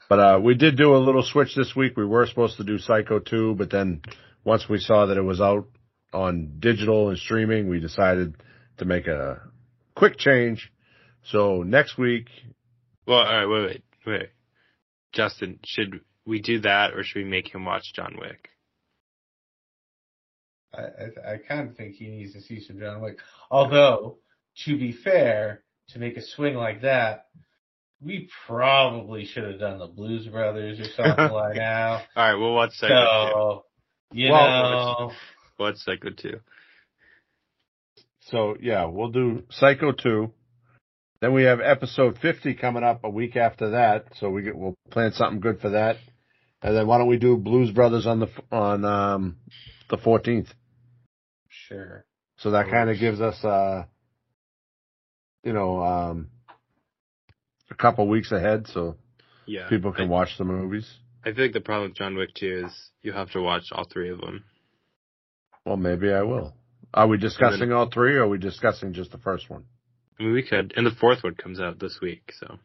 But uh, we did do a little switch this week. We were supposed to do Psycho 2, but then once we saw that it was out on digital and streaming, we decided to make a quick change. So next week, Well, all right, wait, wait, wait. Justin, should we do that or should we make him watch John Wick? I, I, I kind of think he needs to see some John Wick. Although, to be fair, to make a swing like that, we probably should have done the Blues Brothers or something like that. All right, we'll watch Psycho two. So, you Well, know, Watch Psycho two. so yeah, we'll do Psycho 2. Then we have episode 50 coming up a week after that. So we get, we'll plan something good for that. And then why don't we do Blues Brothers on the, on, um, the 14th? Sure. So that kind of gives us, uh, you know, um, a couple weeks ahead so Yeah, people can I, watch the movies. I feel like the problem with John Wick two is you have to watch all three of them. Well, maybe I will. Are we discussing all three or are we discussing just the first one? I mean, we could, and the fourth one comes out this week, so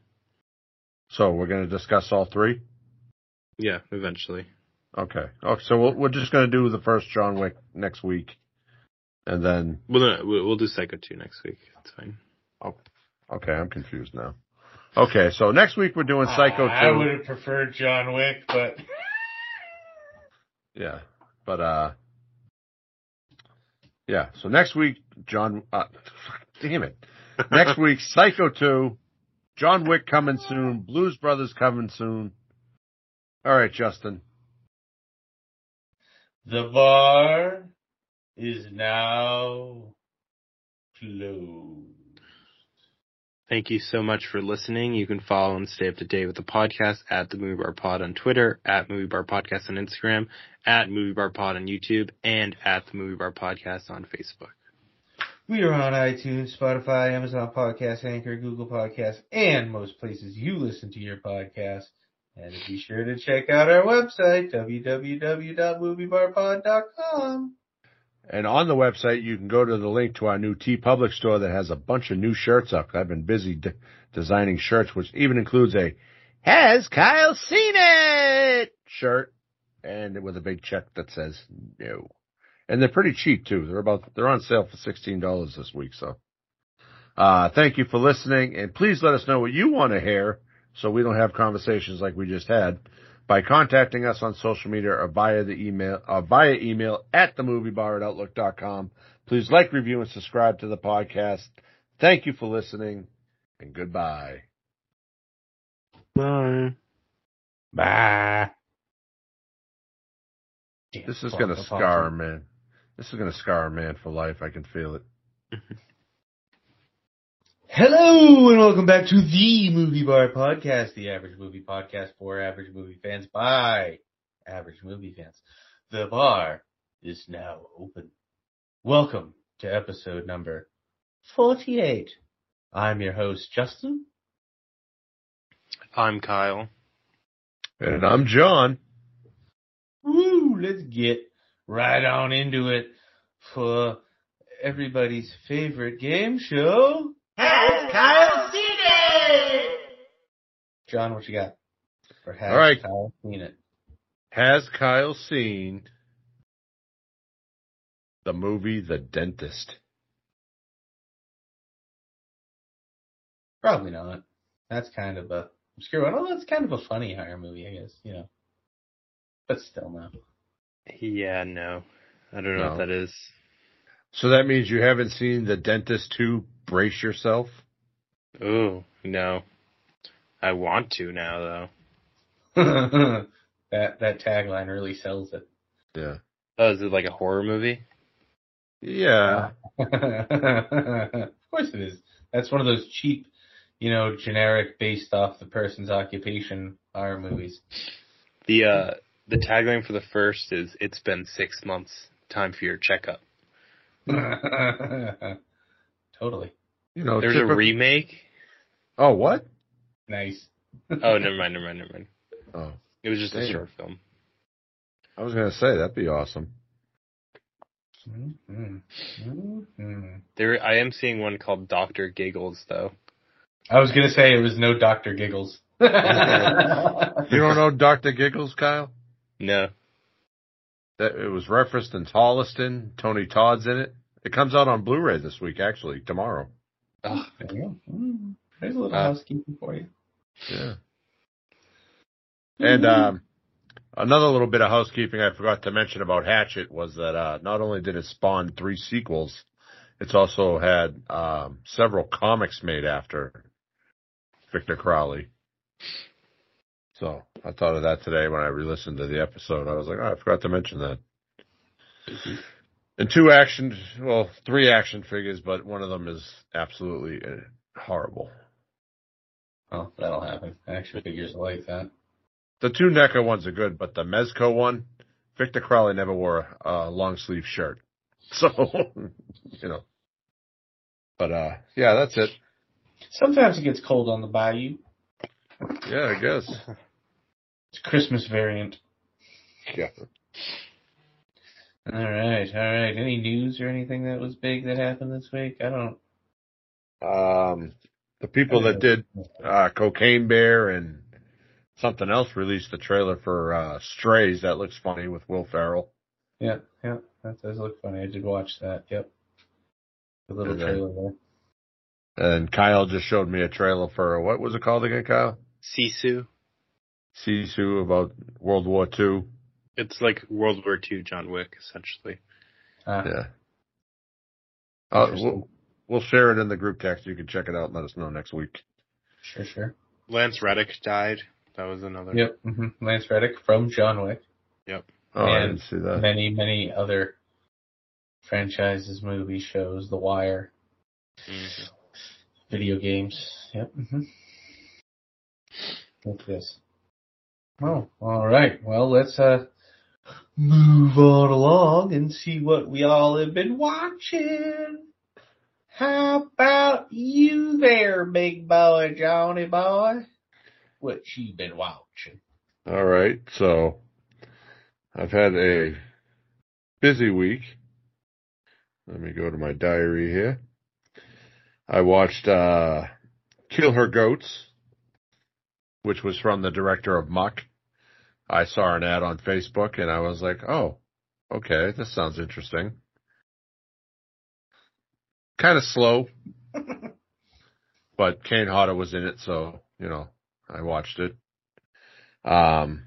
So we're going to discuss all three? yeah, eventually. Okay. Okay. So we'll, we're just going to do the first John Wick next week. And then, Well, no, we'll we'll do Psycho two next week. It's fine. Oh, okay, I'm confused now. Okay. So next week we're doing Psycho 2. I would have preferred John Wick, but Yeah. But, uh, yeah. So next week, John, uh, damn it. Next week, Psycho 2, John Wick coming soon, Blues Brothers coming soon. All right, Justin. the bar is now closed. Thank you so much for listening. You can follow and stay up to date with the podcast at the Movie Bar Pod on Twitter, at Movie Bar Podcast on Instagram, at Movie Bar Pod on YouTube, and at the Movie Bar Podcast on Facebook. We are on iTunes, Spotify, Amazon Podcast, Anchor, Google Podcasts, and most places you listen to your podcast. And be sure to check out our website, www.moviebarpod.com. And on the website, you can go to the link to our new TeePublic store that has a bunch of new shirts up. I've been busy de- designing shirts, which even includes a Has Kyle seen it shirt and with a big check that says no. And they're pretty cheap too. They're about, they're on sale for $16 this week. So, uh, thank you for listening and please let us know what you want to hear so we don't have conversations like we just had by contacting us on social media or via the email, uh, via email at themoviebar at outlook.com. Please like, review, and subscribe to the podcast. Thank you for listening and goodbye. Bye. Bye. Damn, This is gonna scar a man. This is gonna scar a man for life. I can feel it. Hello and welcome back to the Movie Bar Podcast, the average movie podcast for average movie fans by average movie fans. The bar is now open. Welcome to episode number 48. I'm your host, Justin. I'm Kyle. And I'm John. Woo, let's get right on into it for everybody's favorite game show. Has Kyle seen it? John, what you got? For has All right. Kyle seen it? Has Kyle seen the movie The Dentist? Probably not. That's kind of a obscure one. Oh, that's kind of a funny horror movie, I guess, you know. But still no. Yeah, no. I don't know No. what that is. So that means you haven't seen The Dentist 2, Brace Yourself? Ooh, no. I want to now though. that that tagline really sells it. Yeah. Oh, is it like a horror movie? Yeah. of course it is. That's one of those cheap, you know, generic based off the person's occupation horror movies. The uh the tagline for the first is it's been six months. Time for your checkup. totally. You know, There's a remake. Oh, what? Nice. Oh, never mind, never mind, never mind. Oh, It was just a short film. I was going to say, that'd be awesome. Mhm. Mhm. There, I am seeing one called Doctor Giggles though. I was gonna say it was no Doctor Giggles. You don't know Dr. Giggles, Kyle? No. That it was referenced in Holliston. Tony Todd's in it. It comes out on Blu-ray this week, actually, tomorrow. Oh, There you go. Mm, There's a little Uh, housekeeping for you. Yeah. And um, another little bit of housekeeping I forgot to mention about Hatchet was that uh, not only did it spawn three sequels, it's also had um, several comics made after Victor Crowley. So I thought of that today when I re-listened to the episode. I was like, oh, I forgot to mention that. And two action, well, three action figures, but one of them is absolutely uh, horrible. Oh, that'll happen. Action figures like that. The two NECA ones are good, but the Mezco one, Victor Crowley never wore a, a long sleeve shirt. So, you know. But, uh, yeah, that's it. Sometimes it gets cold on the bayou. Yeah, I guess. It's Christmas variant. Yeah. All right, all right. Any news or anything that was big that happened this week? I don't. Um, the people that did, uh, Cocaine Bear and something else released the trailer for, uh, Strays. That looks funny with Will Ferrell. Yeah, yeah. That does look funny. I did watch that. Yep. The little And then- trailer there. And Kyle just showed me a trailer for, what was it called again, Kyle? Sisu. Sisu about World War II. It's like World War II John Wick, essentially. Ah, Yeah. Uh, we'll, we'll share it in the group text. You can check it out and let us know next week. Sure, sure. Lance Reddick died. That was another. Yep. hmm Lance Reddick from John Wick. Yep. Oh, I And didn't see that. Many, many other franchises, movies, shows, The Wire, Mhm. video games. Yep. hmm Look at this. Oh, all right. Well, let's uh move on along and see what we all have been watching. How about you there, big boy, Johnny boy? What you been watching? All right. So I've had a busy week. Let me go to my diary here. I watched uh Kill Her Goats, which was from the director of Muck. I saw an ad on Facebook and I was like, oh, okay, this sounds interesting. Kind of slow, but Kane Hodder was in it, so, you know, I watched it. Um,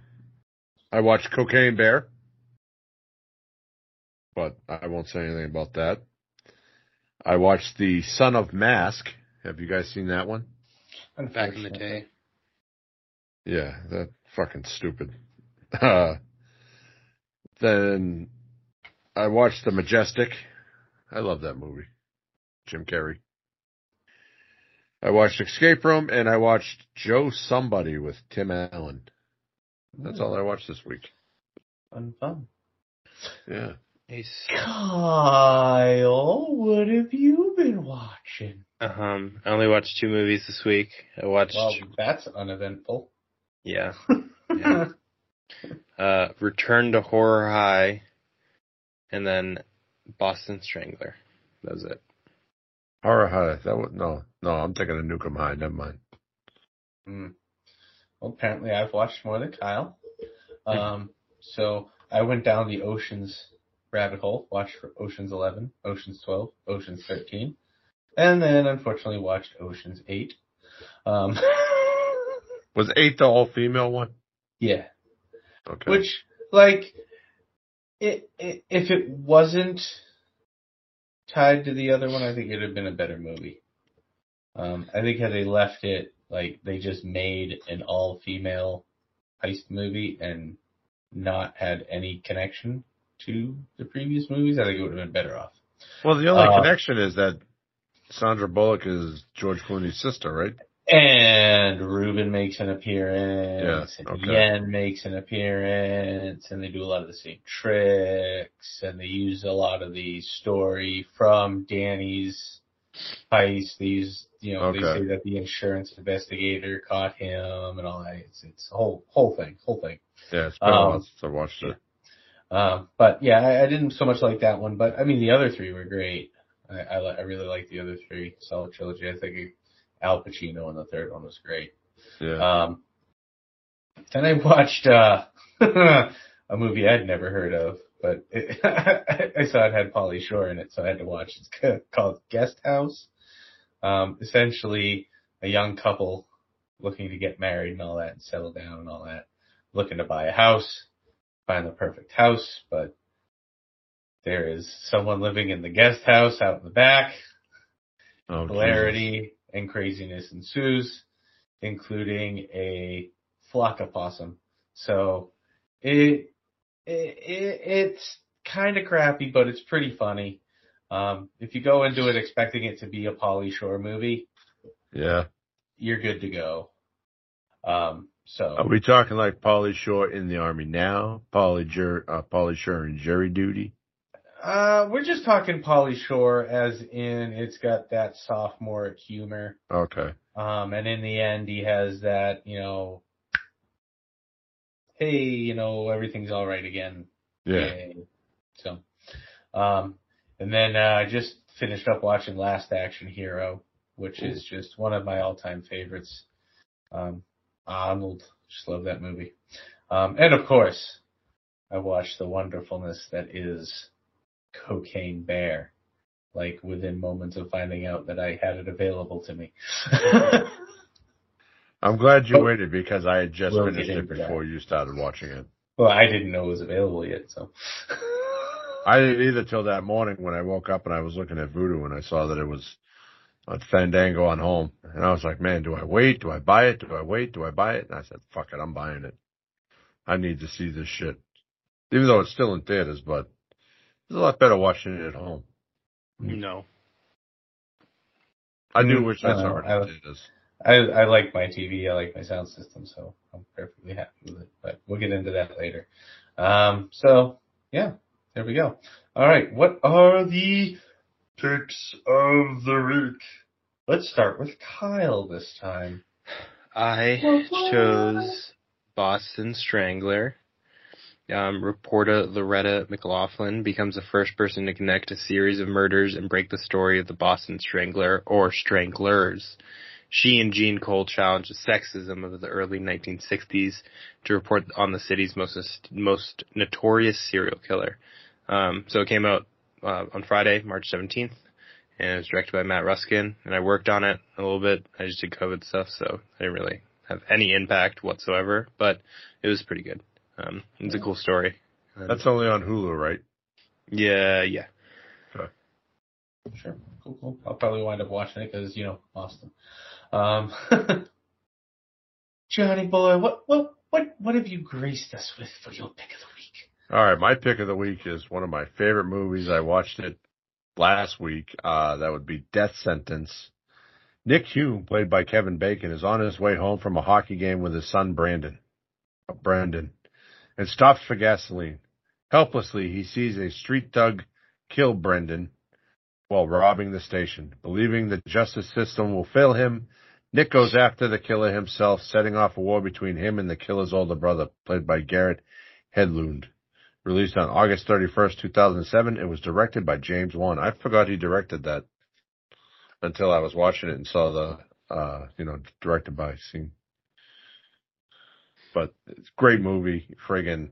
I watched Cocaine Bear, but I won't say anything about that. I watched The Son of Mask. Have you guys seen that one? Back in the day. Yeah, that fucking stupid. Uh, then I watched The Majestic. I love that movie. Jim Carrey. I watched Escape Room and I watched Joe Somebody with Tim Allen. That's all I watched this week. Fun, fun. Yeah. Nice. Kyle, what have you been watching? Um, I only watched two movies this week. I watched, Well, that's uneventful. yeah, yeah. Uh, Return to Horror High, and then Boston Strangler. That was it. Horror High. That was no, no. I'm thinking of Nukem High. Never mind. Hmm. Well, apparently I've watched more than Kyle. Um, so I went down the Oceans rabbit hole, watched Oceans 11, Oceans 12, Oceans 13, and then unfortunately watched Oceans 8. Um, Was eight the all female one? yeah. Okay. Which, like, it, it, if it wasn't tied to the other one, I think it'd have been a better movie. Um, I think had they left it, like, they just made an all-female heist movie and not had any connection to the previous movies, I think it would have been better off. well, the only uh, connection is that Sandra Bullock is George Clooney's sister, right? And Ruben makes an appearance, Yeah, and okay. Yen makes an appearance, and they do a lot of the same tricks, and they use a lot of the story from Danny's heist. They use, you know, they say that the insurance investigator caught him and all that. It's, it's a whole, whole thing, whole thing. Yeah, it's been a Um, while since I watched it. Um, but yeah, I, I didn't so much like that one, but I mean, the other three were great. I, I, I really like the other three. Solid trilogy. I think Al Pacino in the third one was great. Yeah. Um, then I watched uh, a movie I'd never heard of, but it, I saw it had Pauly Shore in it, so I had to watch. It's called Guest House. Um, essentially, a young couple looking to get married and all that, and settle down and all that, looking to buy a house, find the perfect house, but there is someone living in the guest house out in the back oh, hilarity and craziness ensues, including a flock of possum. So it, it, it it's kind of crappy, but it's pretty funny. Um, if you go into it expecting it to be a Pauly Shore movie, Yeah. you're good to go. Um, so Are we talking like Pauly Shore in the army now? Pauly Jur- uh, Pauly Shore in jury duty? Uh, we're just talking Pauly Shore as in it's got that sophomore humor. Okay. Um, and in the end, he has that, you know, hey, you know, everything's all right again. Yeah. Yay. So, um, and then, uh, I just finished up watching Last Action Hero, which is just one of my all-time favorites. Um, Arnold, just love that movie. Um, and of course, I watched the wonderfulness that is Cocaine Bear, like within moments of finding out that I had it available to me. I'm glad you Oh. waited because I had just We'll finished it that. before you started watching it. well, I didn't know it was available yet, so. I didn't either till that morning when I woke up and I was looking at Vudu and I saw that it was on Fandango on home. And I was like, man, do I wait? Do I buy it? Do I wait? Do I buy it? And I said, fuck it, I'm buying it. I need to see this shit. Even though it's still in theaters, but it's a lot better watching it at home. No. I do Mm, wish I I saw know. it I- I, I like my TV, I like my sound system, so I'm perfectly happy with it, but we'll get into that later. Um, so, yeah, there we go. Alright, what are the picks of the week? Let's start with Kyle this time. I chose Boston Strangler. Um, reporter Loretta McLaughlin becomes the first person to connect a series of murders and break the story of the Boston Strangler or Stranglers. She and Jean Cole challenge the sexism of the early 1960s to report on the city's most most notorious serial killer. Um, so it came out uh, on Friday, March 17th, and it was directed by Matt Ruskin. And I worked on it a little bit. I just did COVID stuff, so I didn't really have any impact whatsoever. But it was pretty good. Um, it's a cool story. That's only on Hulu, right? yeah, yeah. Sure, cool, cool. I'll probably wind up watching it because, you know, Austin. Um, Johnny boy, what, what, what, what have you graced us with for your pick of the week? All right, my pick of the week is one of my favorite movies. I watched it last week. Uh, that would be Death Sentence. Nick Hume, played by Kevin Bacon, is on his way home from a hockey game with his son Brandon. Brandon, and stops for gasoline. Helplessly, he sees a street thug kill Brendan while robbing the station. Believing the justice system will fail him, Nick goes after the killer himself, setting off a war between him and the killer's older brother, played by Garrett Hedlund. Released on August 31st, 2007, it was directed by James Wan. I forgot he directed that until I was watching it and saw the, uh, you know, directed by scene. But it's a great movie, friggin'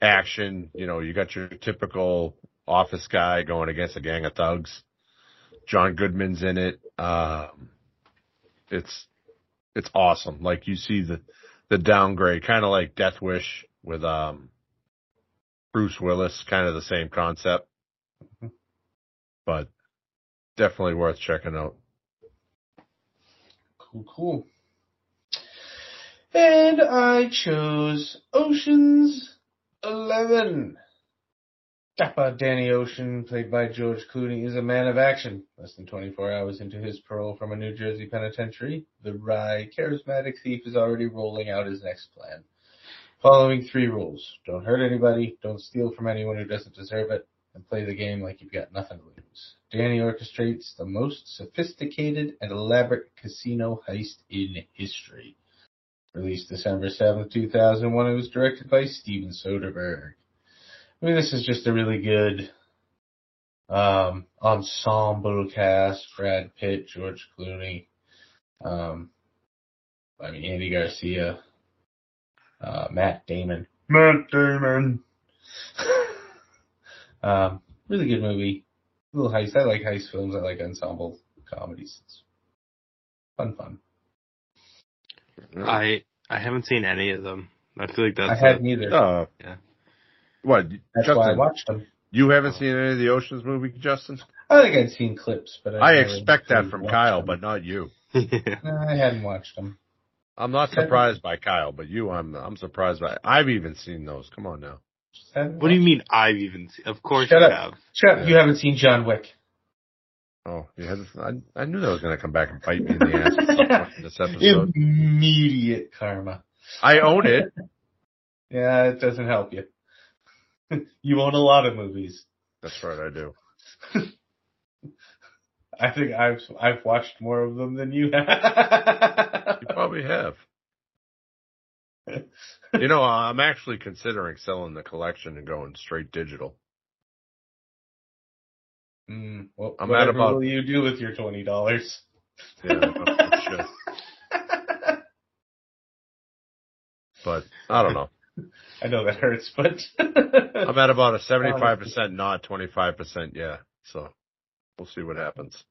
action. You know, you got your typical office guy going against a gang of thugs. John Goodman's in it. Um, it's it's awesome. Like you see the the downgrade, kind of like Death Wish with um Bruce Willis, kind of the same concept, but definitely worth checking out. Cool, cool. And I chose Ocean's Eleven. Dapper Danny Ocean, played by George Clooney, is a man of action. Less than 24 hours into his parole from a New Jersey penitentiary, the wry, charismatic thief is already rolling out his next plan. Following three rules. Don't hurt anybody, don't steal from anyone who doesn't deserve it, and play the game like you've got nothing to lose. Danny orchestrates the most sophisticated and elaborate casino heist in history. Released December 7th, 2001, it was directed by Steven Soderbergh. I mean, this is just a really good um, ensemble cast. Brad Pitt, George Clooney, um, I mean Andy Garcia, uh, Matt Damon. Matt Damon. um, really good movie. A little heist. I like heist films. I like ensemble comedies. It's fun, fun. I I haven't seen any of them. I feel like that's I hadn't either. Uh, Yeah. What, That's Justin? why I watched them. You haven't seen any of the Ocean's movie, Justin? I think I'd seen clips, but I, I expect that from Kyle, them. but not you. yeah. No, I hadn't watched them. I'm not surprised by Kyle, but you, I'm, I'm surprised by. I've even seen those. Come on now. What do you mean I've even seen? Of course Shut you up. have. them. Shut up, You haven't seen John Wick. Oh, you had. I, I knew that was going to come back and bite me in the ass at some point in this episode. Immediate karma. I own it. Yeah, it doesn't help you. you own a lot of movies. That's right, I do. I think I've I've watched more of them than you have. You probably have. You know, I'm actually considering selling the collection and going straight digital. Mm, well, I'm whatever at about- will you do with your twenty dollars? Yeah. But I don't know. I know that hurts, but I'm at about a 75% not 25% yeah. So we'll see what happens.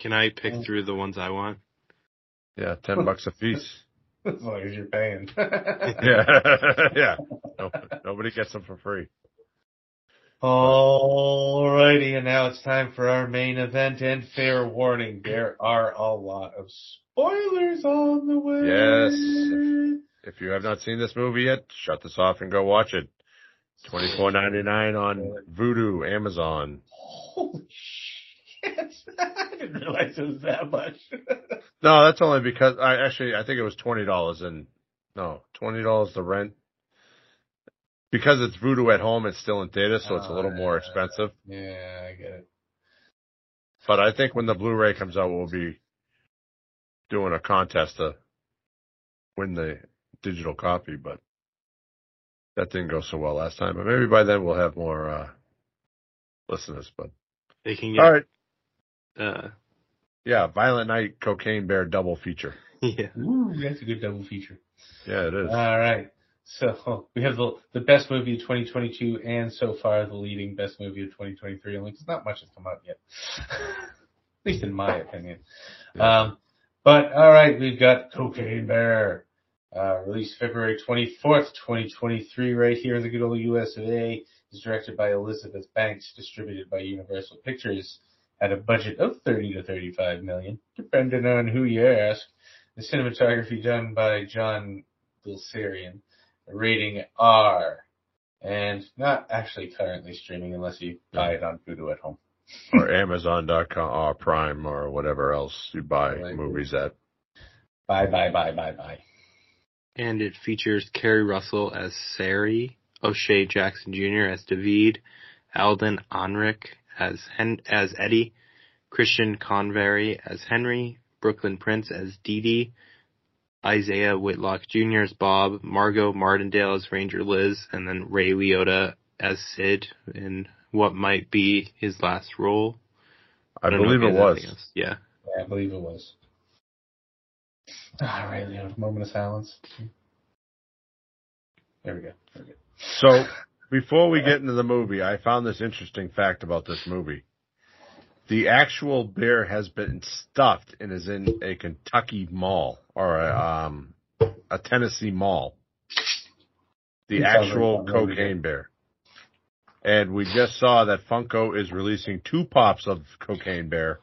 Can I pick through the ones I want? Yeah, 10 bucks a piece. as long as you're paying. Yeah. yeah. No, nobody gets them for free. Alrighty, and now it's time for our main event and fair warning. There are a lot of spoilers on the way. Yes. If you have not seen this movie yet, shut this off and go watch it. Twenty four ninety nine on Vudu, Amazon. Holy shit. I didn't realize it was that much. No, that's only because I actually I think it was twenty dollars and no twenty dollars to rent. Because it's Vudu at home, it's still in theater, so it's a little more expensive. yeah, I get it. But I think when the Blu-ray comes out, we'll be doing a contest to win the digital copy. But that didn't go so well last time. But maybe by then we'll have more uh, listeners. But They can get. right, Uh, yeah, Violent Night, Cocaine Bear double feature. yeah. Ooh, that's a good double feature. Yeah, it is. All right. So we have the the best movie of 2022 and so far the leading best movie of 2023 only because not much has come out yet. At least in my opinion. Um, but all right, we've got Cocaine Bear, uh, released February 24th, 2023 right here in the good old US of A. Is directed by Elizabeth Banks, distributed by Universal Pictures. Had a budget of 30 to 35 million, depending on who you ask. The cinematography done by John Guleserian rating R, and not actually currently streaming unless you buy it on Vudu at home. or Amazon.com or Prime or whatever else you buy Right. movies at. Bye, bye, bye, bye, bye. And it features Keri Russell as Sari, O'Shea Jackson Jr. as David, Alden Ehrenreich as Hen- as Eddie, Christian Convery as Henry, Brooklyn Prince as Dee Dee, Isaiah Whitlock Jr. as Bob, Margot Martindale as Ranger Liz, and then Ray Liotta as Sid in what might be his last role. I, don't believe if it was. Yeah. Yeah, I believe it was. Ah, right, Leo. Moment of silence. There we go. There we go. So before we get into the movie, I found this interesting fact about this movie. The actual bear has been stuffed and is in a Kentucky mall or a, um, a Tennessee mall. The actual a fun movie. cocaine bear. And we just saw that Funko is releasing two pops of cocaine bear.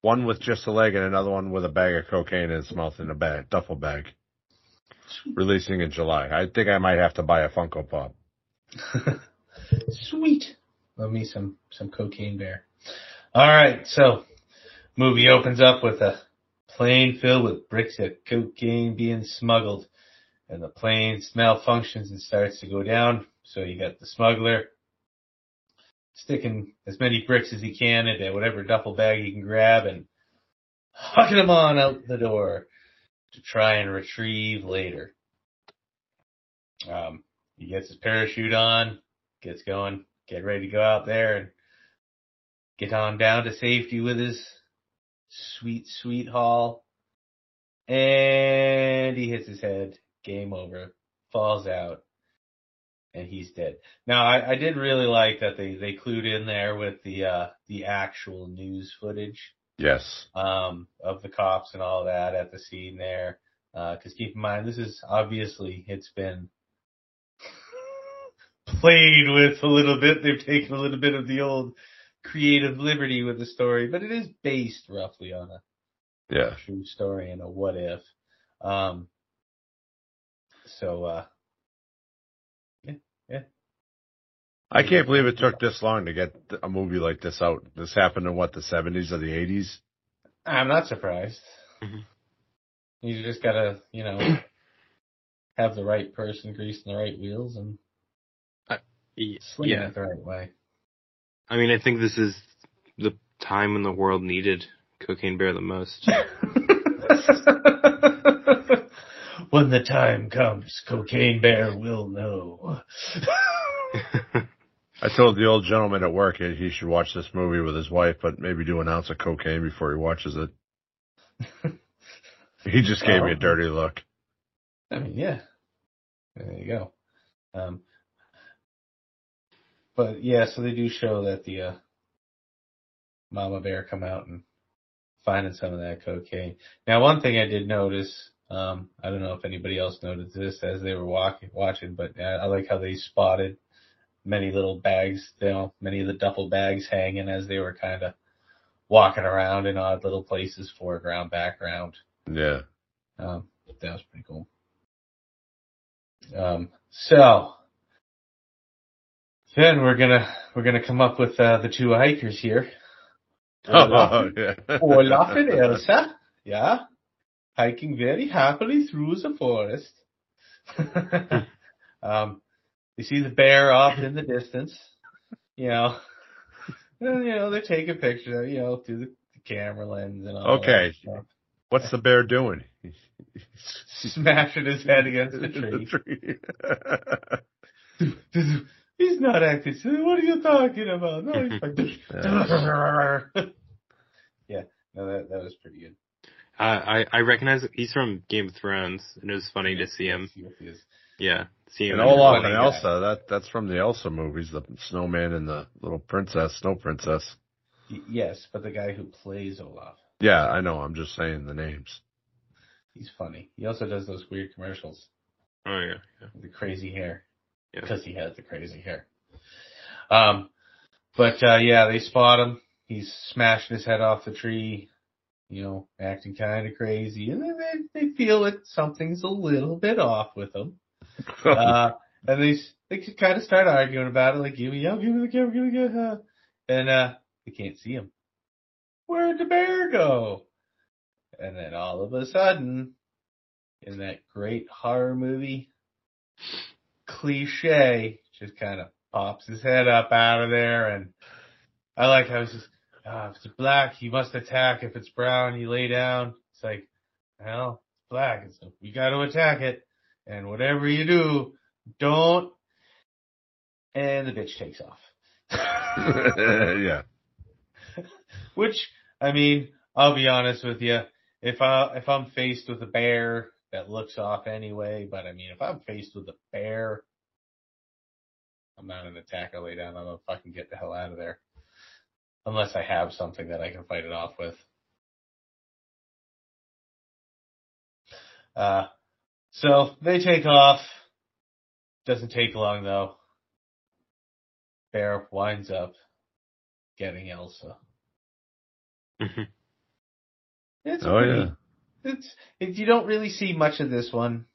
One with just a leg and another one with a bag of cocaine in its mouth in a bag, duffel bag. Releasing in July. I think I might have to buy a Funko Pop. Sweet. Love me some some cocaine bear. All right, so movie opens up with a plane filled with bricks of cocaine being smuggled, and the plane malfunctions and starts to go down. So you got the smuggler sticking as many bricks as he can into whatever duffel bag he can grab and hucking them on out the door to try and retrieve later. Um, he gets his parachute on, gets going, get ready to go out there and get on down to safety with his sweet, sweet haul. And he hits his head. Game over. Falls out. And he's dead. Now I, I did really like that they, they clued in there with the uh the actual news footage Yes. um, of the cops and all that at the scene there. Because keep in mind, this is obviously it's been played with a little bit. They've taken a little bit of the old creative liberty with the story, but it is based roughly on a Yeah. true story and a what if. Um, so, uh, I can't believe it took this long to get a movie like this out. This happened in what, the 70s or the 80s? I'm not surprised. Mhm. You just gotta, you know, have the right person greasing the right wheels and Y- swinging Yeah. it the right way. I mean, I think this is the time when the world needed Cocaine Bear the most. when the time comes, Cocaine Bear will know. I told the old gentleman at work he he should watch this movie with his wife, but maybe do an ounce of cocaine before he watches it. He just gave me a dirty look. I mean, yeah. There you go. Um, but yeah, so they do show that the uh, mama bear come out and finding some of that cocaine. Now, one thing I did notice, um, I don't know if anybody else noticed this as they were walking, watching, but uh, I like how they spotted many little bags, you know, many of the duffel bags hanging as they were kind of walking around in odd little places, foreground, background. Yeah. Um, that was pretty cool. Um, so then we're gonna we're gonna come up with uh, the two hikers here. Oh, yeah. Olaf and Elsa, yeah, hiking very happily through the forest. um, you see the bear off in the distance. You know, and, you know they're taking pictures, you know, through the, the camera lens and all. Okay. that stuff. What's the bear doing? Smashing his head against the tree. He's not acting silly. What are you talking about? No, he's like, yeah, no, that that was pretty good. I, I I recognize he's from Game of Thrones, and it was funny to see him. Yeah, see him. and Olaf and Elsa, that that's from the Elsa movies, the snowman and the little princess, snow princess. Y- Yes, but the guy who plays Olaf, Yeah, I know. I'm just saying the names. he's funny. He also does those weird commercials Oh yeah, yeah. the crazy hair Yeah. because he has the crazy hair. Um, but uh, yeah, they spot him. He's smashing his head off the tree, you know, acting kind of crazy, and then they, they feel that something's a little bit off with him. uh, and they they kind of start arguing about it, like give me, yo, give me the camera, give me the camera, and uh, they can't see him. Where'd the bear go? And then all of a sudden, in that great horror movie, cliche, just kind of pops his head up out of there. And I like how he's just, oh, if it's black, he must attack. If it's brown, he lay down. It's like, well, it's black. And so you got to attack it. And whatever you do, don't. And the bitch takes off. yeah. Which, I mean, I'll be honest with you. If I, if I'm faced with a bear that looks off anyway, but I mean, if I'm faced with a bear, I'm not an attacker lay down. I'm gonna fucking get the hell out of there. Unless I have something that I can fight it off with. Uh, so they take off. Doesn't take long though. Bear winds up getting Elsa. Mhm. It's Oh pretty, yeah. It's it, you don't really see much of this one.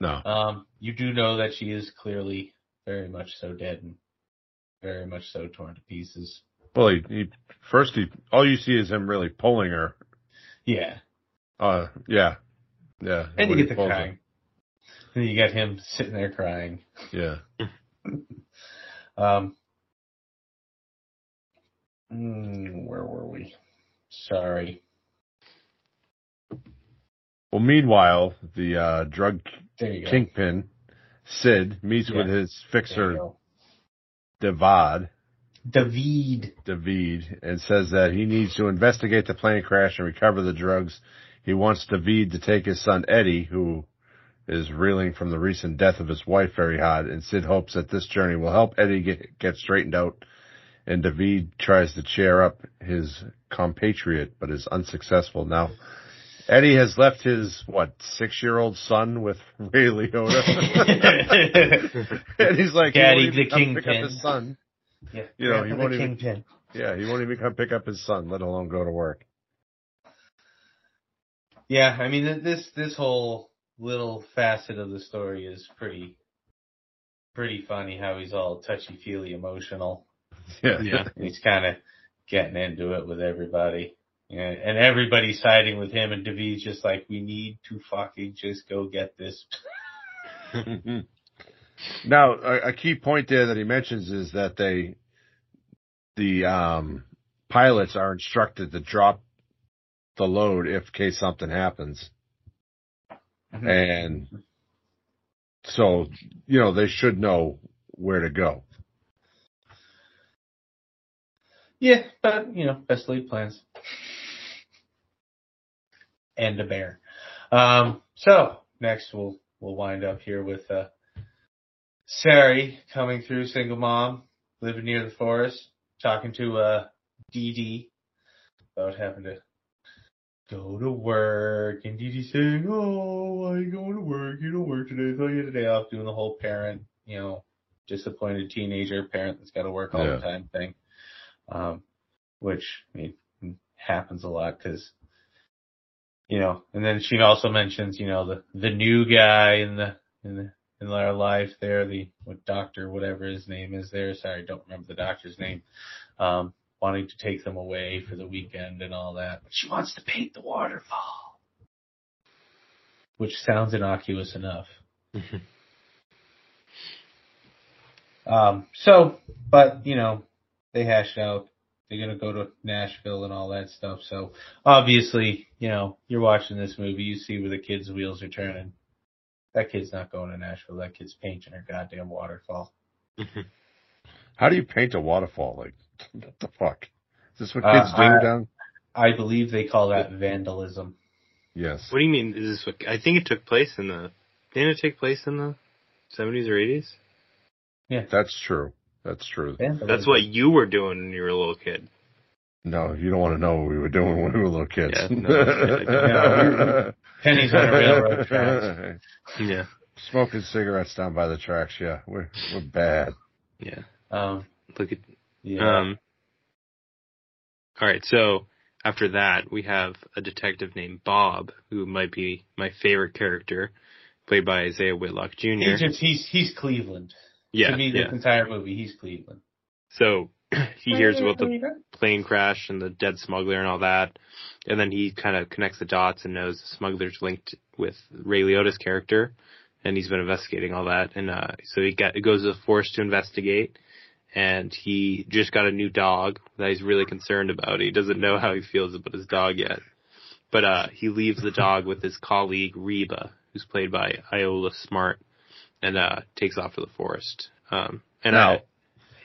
No. Um, you do know that she is clearly very much so dead and very much so torn to pieces. Well, he, he first he all you see is him really pulling her. Yeah, Uh, yeah, yeah. and you get the crying. And you get him sitting there crying. Yeah. Um, mm, where were we? Sorry. Well, meanwhile, the uh, drug you go. kingpin Sid meets Yeah. with his fixer go. Devad. David. David and says that he needs to investigate the plane crash and recover the drugs. He wants David to take his son Eddie, who is reeling from the recent death of his wife very hard, and Sid hopes that this journey will help Eddie get, get straightened out. And David tries to cheer up his compatriot, but is unsuccessful. Now, Eddie has left his, what, six-year-old son with Ray Liotta? and he's like, he Daddy won't even the come pick up kingpin. his son. Yeah, You know, he won't even- kingpin. Yeah, he won't even come pick up his son, let alone go to work. Yeah, I mean this this whole little facet of the story is pretty pretty funny. How he's all touchy feely emotional. Yeah. Yeah. He's kind of getting into it with everybody. Yeah, and everybody's siding with him, and David's just like, we need to fucking just go get this. now, a, a key point there that he mentions is that they, the um, pilots are instructed to drop the load if case something happens, and so you know they should know where to go. Yeah, but you know, best laid plans. And a bear. Um, so next we'll we'll wind up here with uh Sari coming through, single mom, living near the forest, talking to uh Dee Dee about having to go to work and Dee Dee saying, Oh, you going to work? You don't work today, so you had a day off doing the whole parent, you know, disappointed teenager parent that's gotta work all Yeah. the time thing um, which I mean, happens a lot because, you know, and then she also mentions, you know, the, the new guy in the, in the, in our life there, the, what doctor, whatever his name is there. Sorry, I don't remember the doctor's name. Um, wanting to take them away for the weekend and all that. But she wants to paint the waterfall. Which sounds innocuous enough. Um, so, but, you know, they hashed out. They're gonna go to Nashville and all that stuff. So obviously, you know, you're watching this movie, you see where the kid's wheels are turning. That kid's not going to Nashville. That kid's painting her goddamn waterfall. How do you paint a waterfall? Like, what the fuck? Is this what Uh, kids do I- down? I believe they call that vandalism. Yes. What do you mean? Is this what? I think it took place in the. Didn't it take place in the seventies or eighties? Yeah, That's true. That's true. Vandalism. That's what you were doing when you were a little kid. No, you don't want to know what we were doing when we were little kids. Yeah, no, Yeah, Pennies on the railroad tracks. Yeah. Smoking cigarettes down by the tracks. Yeah, we're we're bad. Yeah. Um, Look at. yeah. Um. All right. So after that, we have a detective named Bob, who might be my favorite character, played by Isaiah Whitlock Jr. he's just, he's, he's Cleveland. Yeah. to me, this entire movie, he's Cleveland. So he hears about the plane crash and the dead smuggler and all that. And then he kind of connects the dots and knows the smuggler's linked with Ray Liotta's character. and he's been investigating all that. And uh, so he got, goes to the forest to investigate, and he just got a new dog that he's really concerned about. He doesn't know how he feels about his dog yet, but uh, he leaves the dog with his colleague Reba, who's played by Ayoola Smart, and uh, takes off for the forest. Um, and Now,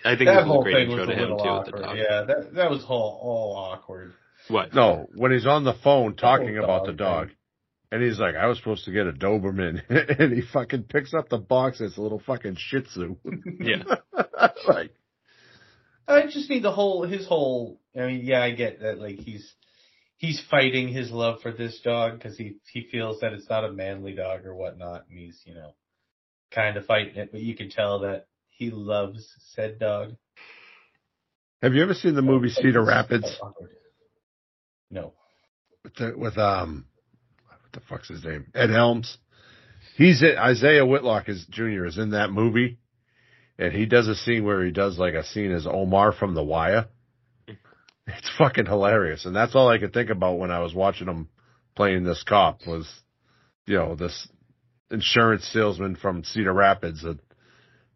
I, I think that this was whole a great thing intro was a to him little too with the awkward. Yeah, that that was all all awkward. What? No, when he's on the phone talking whole about dog the dog, thing. and he's like, "I was supposed to get a Doberman," and he fucking picks up the box. It's a little fucking Shih Tzu. Yeah. like, I just need the whole his whole. I mean, yeah, I get that. Like he's he's fighting his love for this dog because he he feels that it's not a manly dog or whatnot, and he's you know kind of fighting it. But you can tell that he loves said dog. have you ever seen the movie Cedar Rapids No. with, the, with um, what the fuck's his name? Ed Helms. He's in, Isaiah Whitlock is Jr. is in that movie, and he does a scene where he does like a scene as Omar from The Wire. It's fucking hilarious, and that's all I could think about when I was watching him playing this cop was, you know, this insurance salesman from Cedar Rapids that,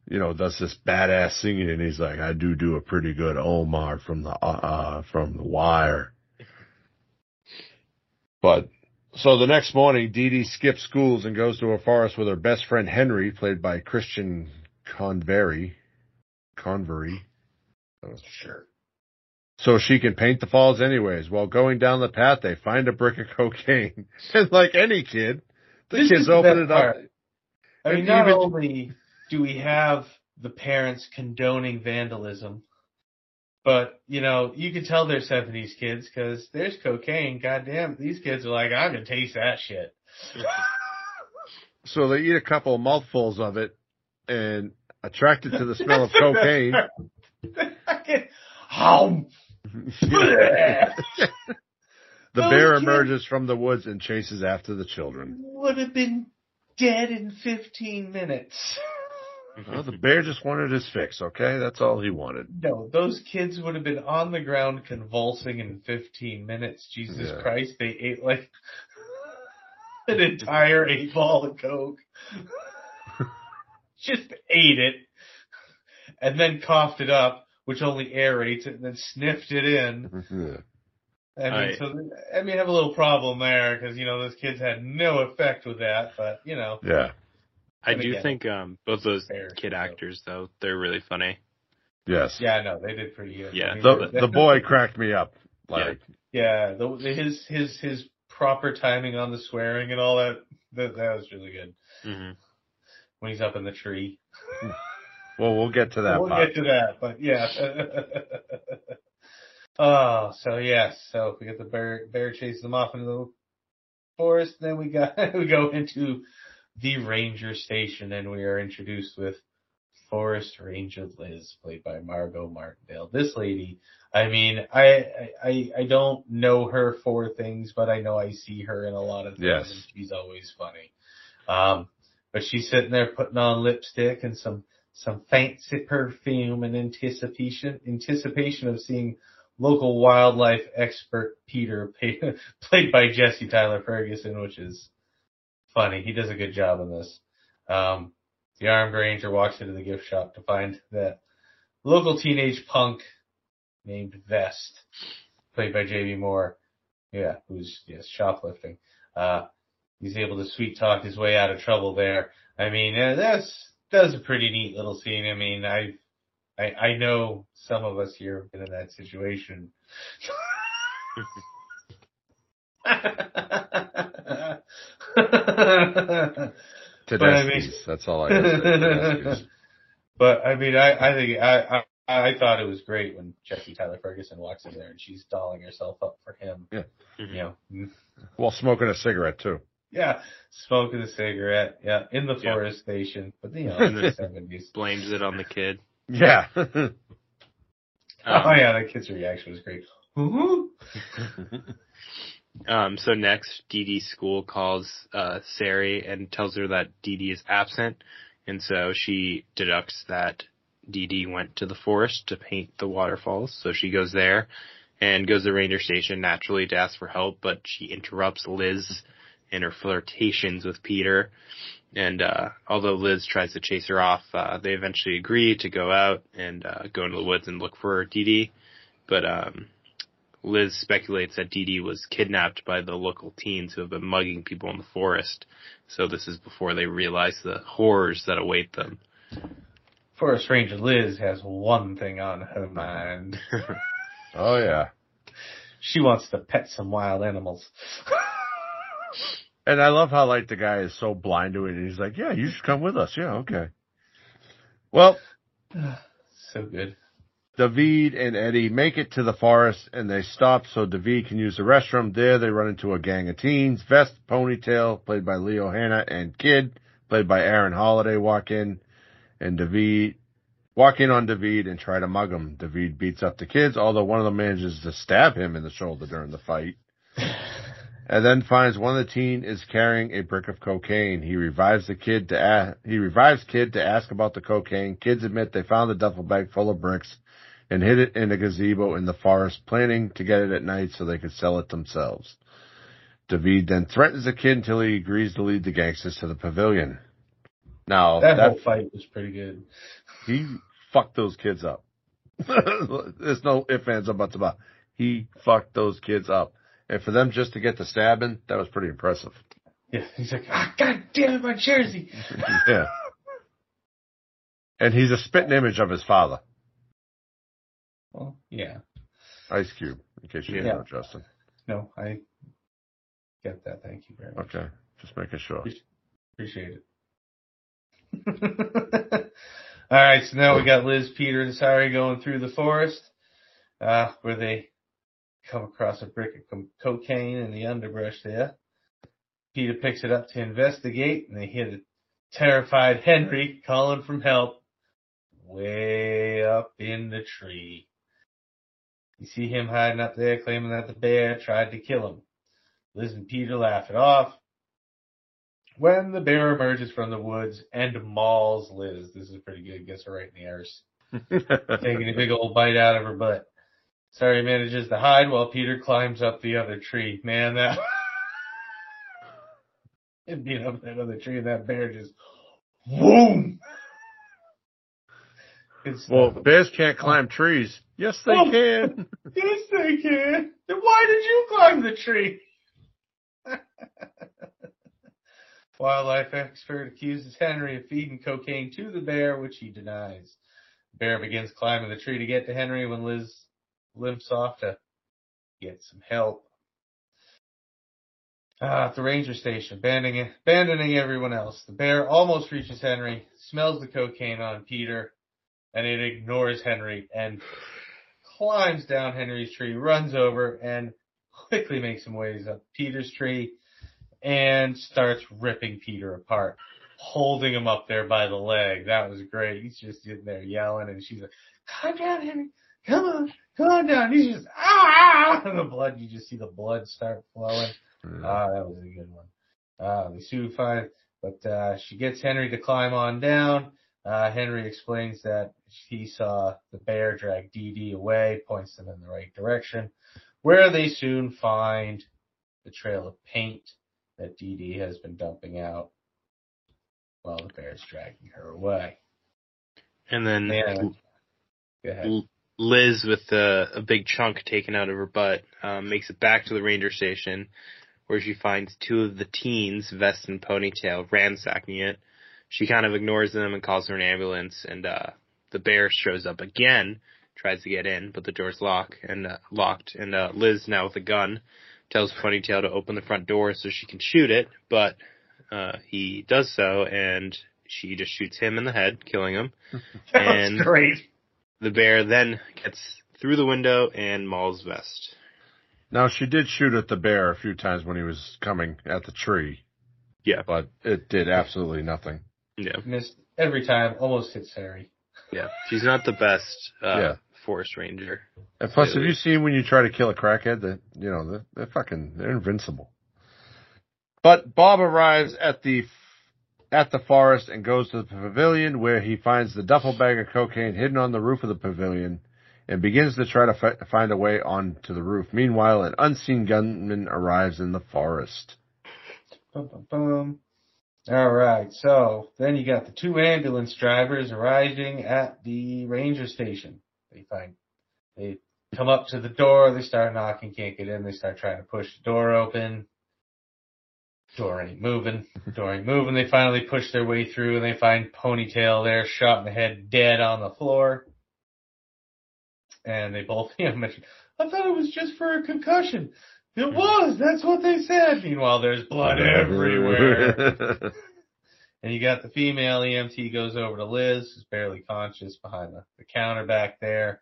you know, does this badass singing, and he's like, "I do do a pretty good Omar from the uh, uh from The Wire." But so the next morning, Dee Dee skips schools and goes to a forest with her best friend Henry, played by Christian Convery. Convery. Sure. So she can paint the falls anyways. While going down the path, they find a brick of cocaine. and like any kid, the This kids open it up. part. I mean, not even- only do we have the parents condoning vandalism, but you know, you can tell they're '70s kids because there's cocaine. Goddamn, these kids are like, I'm gonna taste that shit. So they eat a couple of mouthfuls of it and attracted to the smell of cocaine. the Those bear kids- emerges from the woods and chases after the children. Would have been dead in 15 minutes. Well, the bear just wanted his fix, okay? That's all he wanted. No, those kids would have been on the ground convulsing in 15 minutes. Jesus Yeah. Christ, they ate like an entire eight ball of Coke. Just ate it. And then coughed it up, which only aerates it, and then sniffed it in. I mean, Right. so, I mean, I have a little problem there, because, you know, those kids had no effect with that, but, you know. yeah. I do again, think um both those fair, kid so. actors though they're really funny. Yes. Yeah, no, they did pretty good. Yeah, I mean, The the boy cracked me up. Like Yeah, the, his his his proper timing on the swearing and all that that that was really good hmm when he's up in the tree. well we'll get to that we'll part. get to that, but yeah. oh, so yes, so if we get the bear bear chasing them off into the forest. Then we got we go into the ranger station, and we are introduced with Forest Ranger Liz, played by Margot Martindale. This lady, I mean, I, I, I don't know her for things, but I know I see her in a lot of things Yes. and she's always funny. Um, but she's sitting there putting on lipstick and some, some fancy perfume in anticipation, anticipation of seeing local wildlife expert Peter, played by Jesse Tyler Ferguson, which is funny. He does a good job in this. Um, the armed ranger walks into the gift shop to find that local teenage punk named Vest, played by J.B. Moore, yeah, who's yes shoplifting. Uh, he's able to sweet talk his way out of trouble there. I mean, uh, that's that's a pretty neat little scene. I mean, I I, I know some of us here have been in that situation. But I mean- That's all I got to say. But I mean, I, I think I, I I thought it was great when Jesse Tyler Ferguson walks in there and she's dolling herself up for him. Yeah. You know, mm, While smoking a cigarette too. yeah, smoking a cigarette, yeah, in the Yeah. forest station, but you know, in the seventies. Blames it on the kid. Yeah. Oh Um, yeah, that kid's reaction was great. Um, so next, Dee Dee's school calls uh, Sari and tells her that Dee Dee is absent, and so she deducts that Dee Dee went to the forest to paint the waterfalls. So she goes there and goes to the ranger station naturally to ask for help, but she interrupts Liz in her flirtations with Peter, And uh, although Liz tries to chase her off, uh, they eventually agree to go out and uh, go into the woods and look for Dee Dee. But um, Liz speculates that Dee Dee was kidnapped by the local teens who have been mugging people in the forest. So this is before they realize the horrors that await them. Forest Ranger Liz has one thing on her mind. Oh yeah. She wants to pet some wild animals. And I love how like the guy is so blind to it and he's like, Yeah, you should come with us. Yeah, okay. Well, so good. David and Eddie make it to the forest and they stop so David can use the restroom. There they run into a gang of teens. Vest, Ponytail, played by Leo Hanna, and Kid, played by Aaron Holliday, walk in and David walk in on David and try to mug him. David beats up the kids, although one of them manages to stab him in the shoulder during the fight. And then finds one of the teen is carrying a brick of cocaine. He revives the kid to a- he revives kid to ask about the cocaine. Kids admit they found the duffel bag full of bricks and hid it in a gazebo in the forest, planning to get it at night so they could sell it themselves. David then threatens the kid until he agrees to lead the gangsters to the pavilion. Now That, that whole fight was pretty good. he fucked those kids up. There's no ifs, ands, or buts about. it. He fucked those kids up. And for them just to get the stabbing, that was pretty impressive. Yeah, he's like, ah, God damn it, my jersey. yeah. And he's a spitting image of his father, Well, yeah. Ice Cube, in case you didn't know, Justin. No, I get that. Thank you very much. Okay. Just making sure. Appreciate it. All right, so now we got Liz, Peter, and Sari going through the forest, uh, where they come across a brick of cocaine in the underbrush there. Peter picks it up to investigate, and they hear the terrified Henry calling from help way up in the tree. You see him hiding up there, claiming that the bear tried to kill him. Liz and Peter laugh it off. When the bear emerges from the woods and mauls Liz, this is pretty good, gets her right in the arse, taking a big old bite out of her butt. Sari manages to hide while Peter climbs up the other tree. Man, that and being up that other tree and that bear just boom. It's well, bears can't climb trees. Yes, they Oh. can. Yes, they can. Then why did you climb the tree? Wildlife expert accuses Henry of feeding cocaine to the bear, which he denies. The bear begins climbing the tree to get to Henry when Liz limps off to get some help. Ah, at the ranger station, abandoning, abandoning everyone else. The bear almost reaches Henry, smells the cocaine on Peter, and it ignores Henry and climbs down Henry's tree, runs over, and quickly makes some ways up Peter's tree and starts ripping Peter apart, holding him up there by the leg. That was great. He's just sitting there yelling, and she's like, "Calm down, Henry. Come on, come on down." He's just ah, and the blood. You just see the blood start flowing. Ah, that was a good one. Uh, they soon find, but uh, she gets Henry to climb on down. Uh, Henry explains that he saw the bear drag Dee Dee away, points them in the right direction, where they soon find the trail of paint that Dee Dee has been dumping out while the bear is dragging her away. And then Yeah. Go ahead. Liz, with a, a big chunk taken out of her butt, um, makes it back to the ranger station, where she finds two of the teens, Vest and Ponytail, ransacking it. She kind of ignores them and calls for an ambulance, and uh, the bear shows up again, tries to get in, but the door's locked and uh, locked. And uh, Liz, now with a gun, tells Ponytail to open the front door so she can shoot it, but uh, he does so, and she just shoots him in the head, killing him. And- great. The bear then gets through the window and mauls Vest. Now she did shoot at the bear a few times when he was coming at the tree. Yeah. But it did absolutely nothing. Yeah, Missed every time, almost hits Harry. yeah. She's not the best uh, Yeah. forest ranger. And plus, have you seen when you try to kill a crackhead that, you know, they're, they're fucking, they're invincible. But Bob arrives at the, at the forest and goes to the pavilion where he finds the duffel bag of cocaine hidden on the roof of the pavilion and begins to try to fi- find a way onto the roof. Meanwhile, an unseen gunman arrives in the forest. Bum, bum, bum. All right. So then you got the two ambulance drivers arriving at the ranger station. They find they come up to the door. They start knocking, can't get in. They start trying to push the door open. Door ain't moving. Door ain't moving. They finally push their way through and they find Ponytail there, shot in the head, dead on the floor. And they both, you know, mention, I thought it was just for a concussion. It mm-hmm. was. That's what they said. Meanwhile, there's blood everywhere. and you got the female EMT goes over to Liz, who's barely conscious behind the, the counter back there.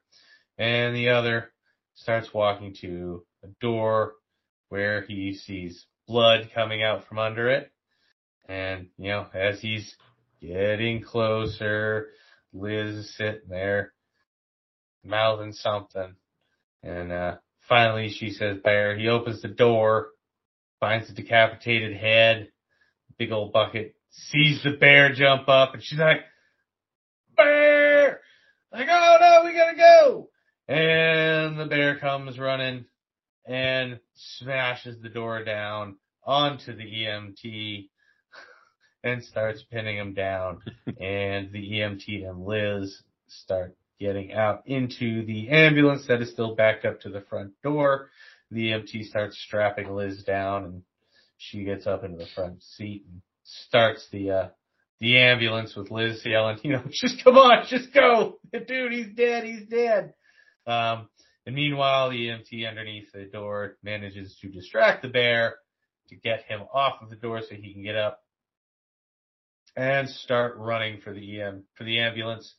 And the other starts walking to a door where he sees blood coming out from under it. And, you know, as he's getting closer, Liz is sitting there mouthing something. And, uh, finally she says, Bear, he opens the door, finds the decapitated head, big old bucket, sees the bear jump up, and she's like, Bear! Like, oh no, we gotta go! And the bear comes running and smashes the door down onto the EMT and starts pinning him down. and the EMT and Liz start getting out into the ambulance that is still backed up to the front door. The EMT starts strapping Liz down and she gets up into the front seat and starts the, uh, the ambulance with Liz yelling, you know, just come on, just go. Dude, he's dead. He's dead. Um, and meanwhile, the EMT underneath the door manages to distract the bear to get him off of the door so he can get up and start running for the EM, for the ambulance.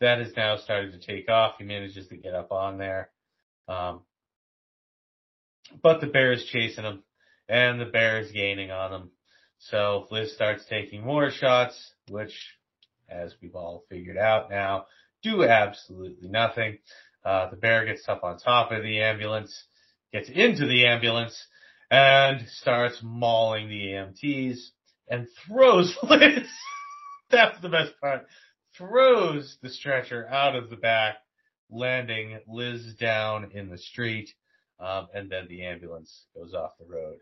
That has now started to take off. He manages to get up on there. Um, but the bear is chasing him and the bear is gaining on him. So Liz starts taking more shots, which, as we've all figured out now, do absolutely nothing. Uh, the bear gets up on top of the ambulance, gets into the ambulance, and starts mauling the EMTs and throws Liz. That's the best part. Throws the stretcher out of the back, landing Liz down in the street. Um, and then the ambulance goes off the road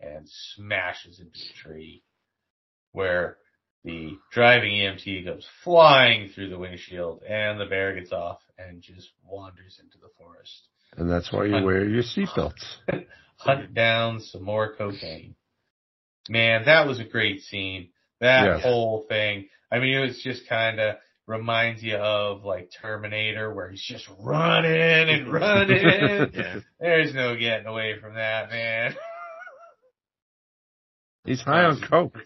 and smashes into a tree where the driving EMT goes flying through the windshield and the bear gets off and just wanders into the forest. And that's why you wear your seatbelts. Hunt down some more cocaine. Man, that was a great scene. That Yes. whole thing. I mean, it was just kind of reminds you of like Terminator where he's just running and running. Yeah. There's no getting away from that, man. He's high on coke.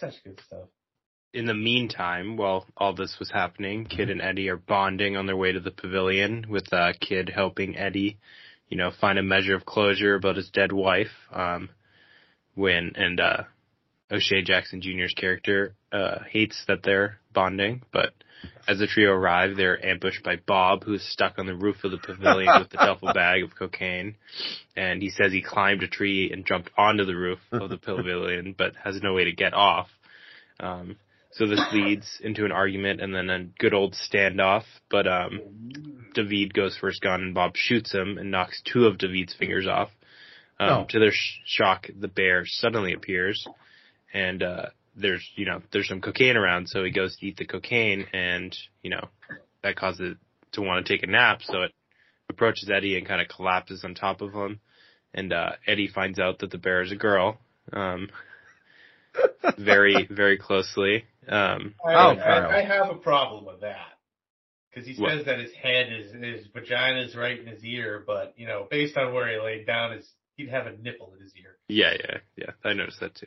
Such good stuff. In the meantime, while all this was happening, Kid and Eddie are bonding on their way to the pavilion with uh, Kid helping Eddie, you know, find a measure of closure about his dead wife. Um, when and uh, O'Shea Jackson Jr.'s character uh, hates that they're bonding, but as the trio arrive, they're ambushed by Bob, who's stuck on the roof of the pavilion with a duffel bag of cocaine. And he says he climbed a tree and jumped onto the roof of the pavilion, but has no way to get off. Um, so this leads into an argument and then a good old standoff. But um, David goes for his gun and Bob shoots him and knocks two of David's fingers off. Um, Oh. To their sh- shock, the bear suddenly appears, and uh, there's you know there's some cocaine around, so he goes to eat the cocaine, and you know that causes it to want to take a nap, so it approaches Eddie and kind of collapses on top of him, and uh, Eddie finds out that the bear is a girl. Um, very, very closely. Um, I, Oh, I, I have a problem with that. Cause he What? says that his head is, his vagina is right in his ear, but you know, based on where he laid down, his, he'd have a nipple in his ear. yeah, yeah, yeah. I noticed that too.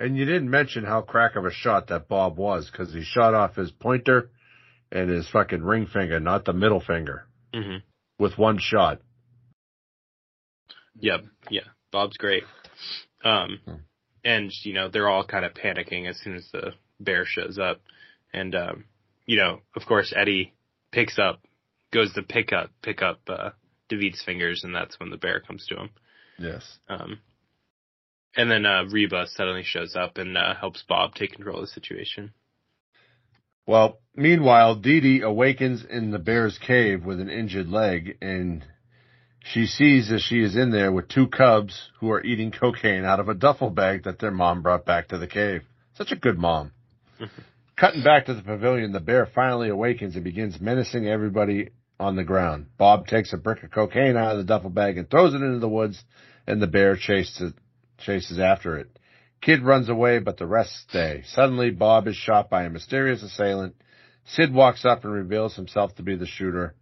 And you didn't mention how crack of a shot that Bob was because he shot off his pointer and his fucking ring finger, not the middle finger, hmm with one shot. Yep. Yeah. Bob's great. Um, Hmm. and you know, they're all kind of panicking as soon as the bear shows up. And, um, you know, of course, Eddie picks up, goes to pick up, pick up, uh, David's fingers, and that's when the bear comes to him. Yes. Um, and then, uh, Reba suddenly shows up and, uh, helps Bob take control of the situation. Well, meanwhile, Dee Dee awakens in the bear's cave with an injured leg, and She sees that she is in there with two cubs who are eating cocaine out of a duffel bag that their mom brought back to the cave. Such a good mom. Cutting back to the pavilion, the bear finally awakens and begins menacing everybody on the ground. Bob takes a brick of cocaine out of the duffel bag and throws it into the woods, and the bear chases, chases after it. Kid runs away, but the rest stay. Suddenly, Bob is shot by a mysterious assailant. Sid walks up and reveals himself to be the shooter.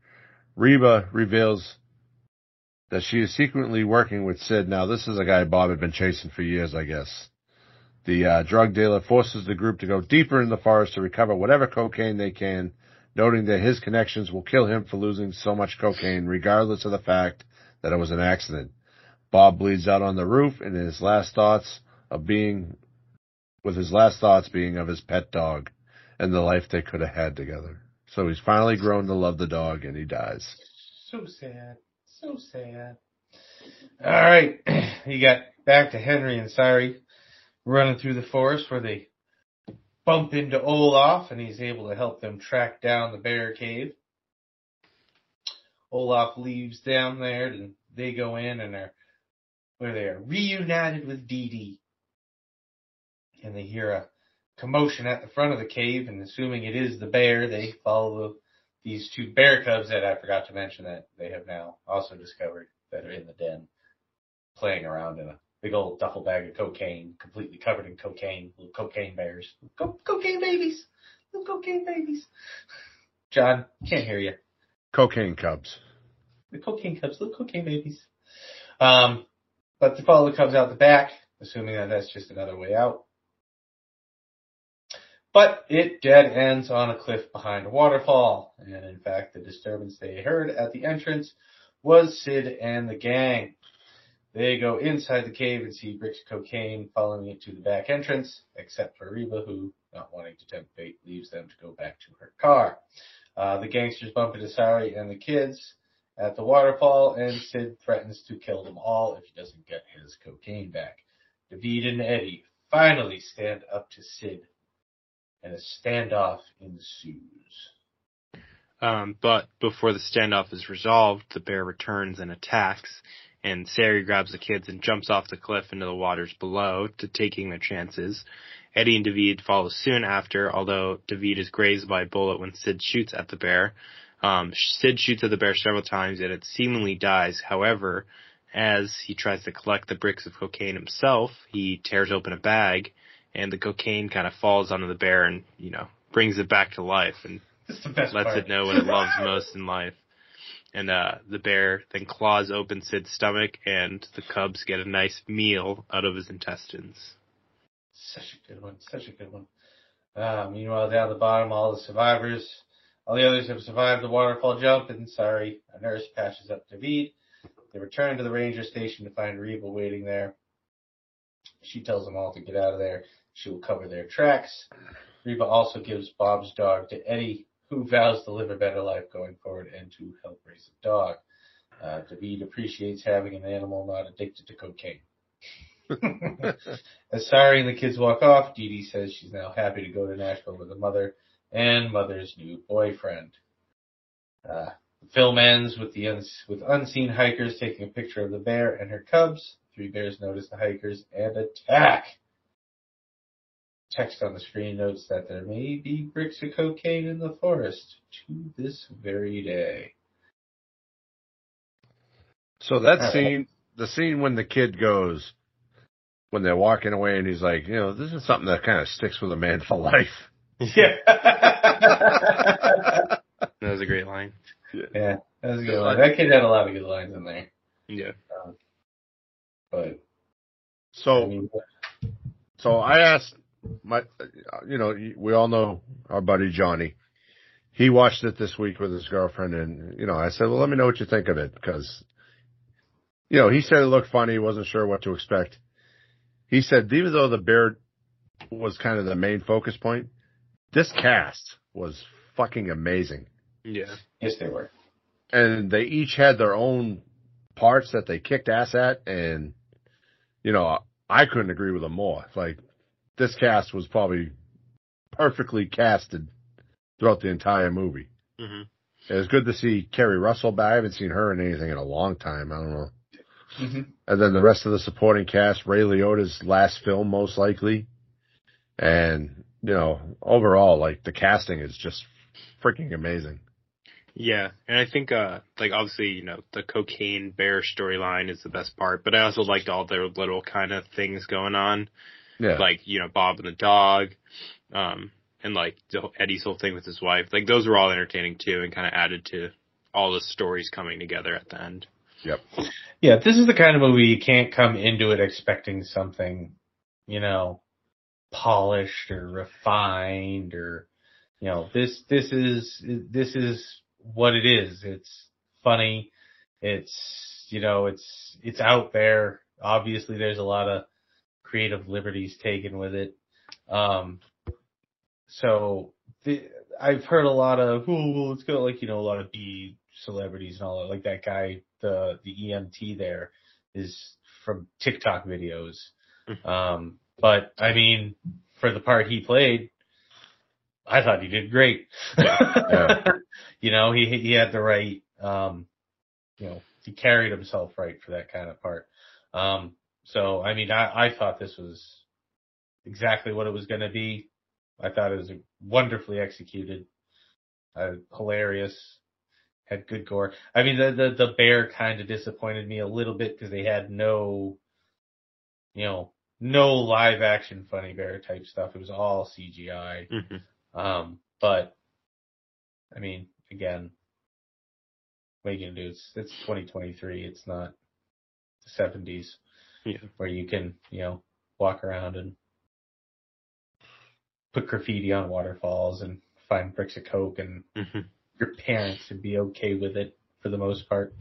Reba reveals that she is secretly working with Sid. Now, this is a guy Bob had been chasing for years, I guess. The uh, drug dealer forces the group to go deeper in the forest to recover whatever cocaine they can, noting that his connections will kill him for losing so much cocaine, regardless of the fact that it was an accident. Bob bleeds out on the roof, and his last thoughts of being, with his last thoughts being of his pet dog and the life they could have had together. So he's finally grown to love the dog, and he dies. So sad. So sad. All right. You got back to Henry and Sari running through the forest where they bump into Olaf and he's able to help them track down the bear cave. Olaf leaves down there and they go in and are where they are reunited with Dee Dee. And they hear a commotion at the front of the cave and assuming it is the bear, they follow these two bear cubs that I forgot to mention that they have now also discovered that are in the den playing around in a big old duffel bag of cocaine, completely covered in cocaine, little cocaine bears. Co- cocaine babies. Little cocaine babies. John, can't hear you. Cocaine cubs. The cocaine cubs, little cocaine babies. Um, but the follow cubs out the back, assuming that that's just another way out. But it dead ends on a cliff behind a waterfall. And in fact, the disturbance they heard at the entrance was Sid and the gang. They go inside the cave and see bricks of cocaine following it to the back entrance, except for Reba, who, not wanting to tempt fate, leaves them to go back to her car. Uh, the gangsters bump into Sari and the kids at the waterfall, and Sid threatens to kill them all if he doesn't get his cocaine back. David and Eddie finally stand up to Sid, and a standoff ensues. Um, but before the standoff is resolved, the bear returns and attacks, and Sari grabs the kids and jumps off the cliff into the waters below to taking their chances. Eddie and David follow soon after, although David is grazed by a bullet when Sid shoots at the bear. Um, Sid shoots at the bear several times and it seemingly dies. However, as he tries to collect the bricks of cocaine himself, he tears open a bag and the cocaine kind of falls onto the bear and, you know, brings it back to life and This is the best lets part. it know what it loves most in life. And uh, the bear then claws open Sid's stomach, and the cubs get a nice meal out of his intestines. Such a good one. Such a good one. Uh, meanwhile, down the bottom, all the survivors, all the others have survived the waterfall jump, and Sari, a nurse patches up David. They return to the ranger station to find Reba waiting there. She tells them all to get out of there. She will cover their tracks. Reba also gives Bob's dog to Eddie, who vows to live a better life going forward and to help raise a dog. Uh, David appreciates having an animal not addicted to cocaine. As Sari and the kids walk off, Dee Dee says she's now happy to go to Nashville with her mother and mother's new boyfriend. Uh, the film ends with the uns- with unseen hikers taking a picture of the bear and her cubs. Three bears notice the hikers and attack. Text on the screen notes that there may be bricks of cocaine in the forest to this very day. So that Alright. scene, the scene when the kid goes, when they're walking away and he's like, you know, this is something that kind of sticks with a man for life. Yeah. That was a great line. yeah, that was a good line. That kid had a lot of good lines in there. Yeah. Um, but I So, mean, so I asked my, you know, we all know our buddy Johnny. He watched it this week with his girlfriend and, you know, I said, well, let me know what you think of it because, you know, he said it looked funny. He wasn't sure what to expect. He said, even though the bear was kind of the main focus point, this cast was fucking amazing. Yeah. yes, they were. and they each had their own parts that they kicked ass at and you know i couldn't agree with them more like this cast was probably perfectly casted throughout the entire movie hmm It was good to see Keri Russell back. I haven't seen her in anything in a long time. I don't know. Mm-hmm. And then the rest of the supporting cast, Ray Liotta's last film, most likely. And, you know, overall, like the casting is just freaking amazing. Yeah, and I think uh like obviously, you know, the cocaine bear storyline is the best part, but I also liked all their little kind of things going on. Yeah. Like, you know, Bob and the dog, um, and like the, Eddie's whole thing with his wife. Like those were all entertaining too and kind of added to all the stories coming together at the end. yep. Yeah, this is the kind of movie you can't come into it expecting something, you know, polished or refined or, you know, this, this is, this is what it is. It's funny. It's, you know, it's, it's out there. Obviously there's a lot of creative liberties taken with it. Um, so the, I've heard a lot of, oh, well, it's got like, you know, a lot of B celebrities and all that. Like that guy, the, the EMT there is from TikTok videos. Um, but I mean, for the part he played, I thought he did great. Yeah. you know, he, he had the right, um, you know, he carried himself right for that kind of part. Um, so, I mean, I, I thought this was exactly what it was going to be. I thought it was wonderfully executed, uh, hilarious, had good gore. I mean, the, the, the bear kind of disappointed me a little bit because they had no, you know, no live action funny bear type stuff. It was all CGI. Mm-hmm. Um, but I mean, again, what are you gonna do? It's it's 2023. It's not the 70s Yeah. where you can you know walk around and put graffiti on waterfalls and find bricks of coke and hmm your parents would be okay with it for the most part.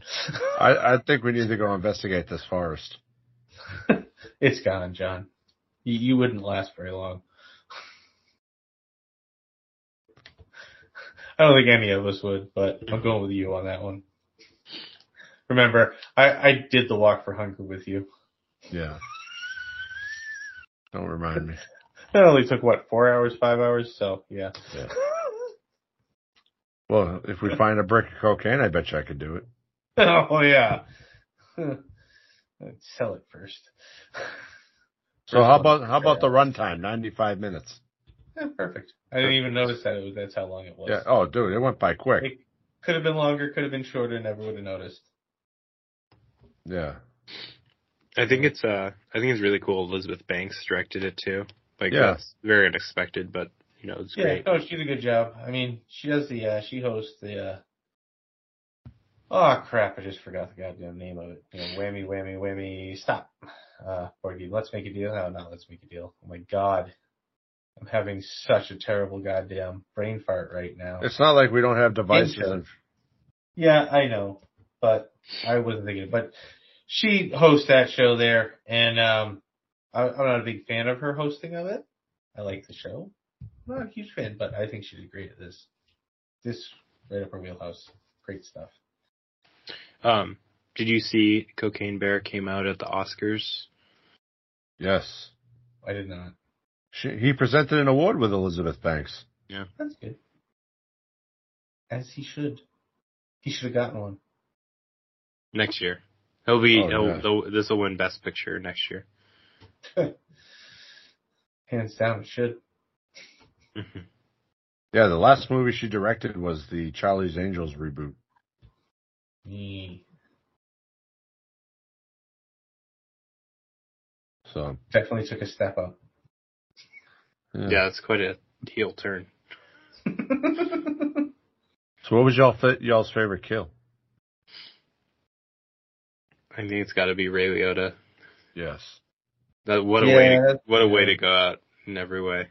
I, I think we need to go investigate this forest. It's gone, John. You, you wouldn't last very long. I don't think any of us would, but I'm going with you on that one. Remember, I, I did the walk for hunger with you. Yeah. Don't remind me. It only took what, four hours, five hours? So yeah. Yeah. Well, if we find a brick of cocaine, I bet you I could do it. oh yeah. I'd sell it first. So how about how about the runtime? Ninety five minutes. Yeah, perfect. I didn't even notice that it was, that's how long it was. Yeah. Oh, dude, it went by quick. It could have been longer, could have been shorter, never would have noticed. Yeah. I think it's uh I think it's really cool Elizabeth Banks directed it too. Like Yeah. that's very unexpected, but you know, it's Yeah, great. Oh, she did a good job. I mean, she does the, uh, she hosts the, uh, oh crap, I just forgot the goddamn name of it. You know, whammy, whammy, whammy, stop. Uh, board game, let's make a deal. No, not let's make a deal. Oh my god. I'm having such a terrible goddamn brain fart right now. It's not like we don't have devices. Intro. Yeah, I know, but I wasn't thinking. But she hosts that show there, and um, I, I'm not a big fan of her hosting of it. I like the show. I'm not a huge fan, but I think she did great at this. This right up her wheelhouse. Great stuff. Um, did you see Cocaine Bear came out at the Oscars? yes. I did not. She, he presented an award with Elizabeth Banks. Yeah. That's good. As he should. He should have gotten one. Next year. He'll be Oh, he'll, yeah. he'll- this will win Best Picture next year. Hands down, it should. Yeah, the last movie she directed was the Charlie's Angels reboot. So definitely took a step up. yeah. yeah, it's quite a heel turn. So what was y'all fa- y'all's favorite kill? I think it's got to be Ray Liotta. Yes. That what a Yeah, way that's- what a way to go out in every way.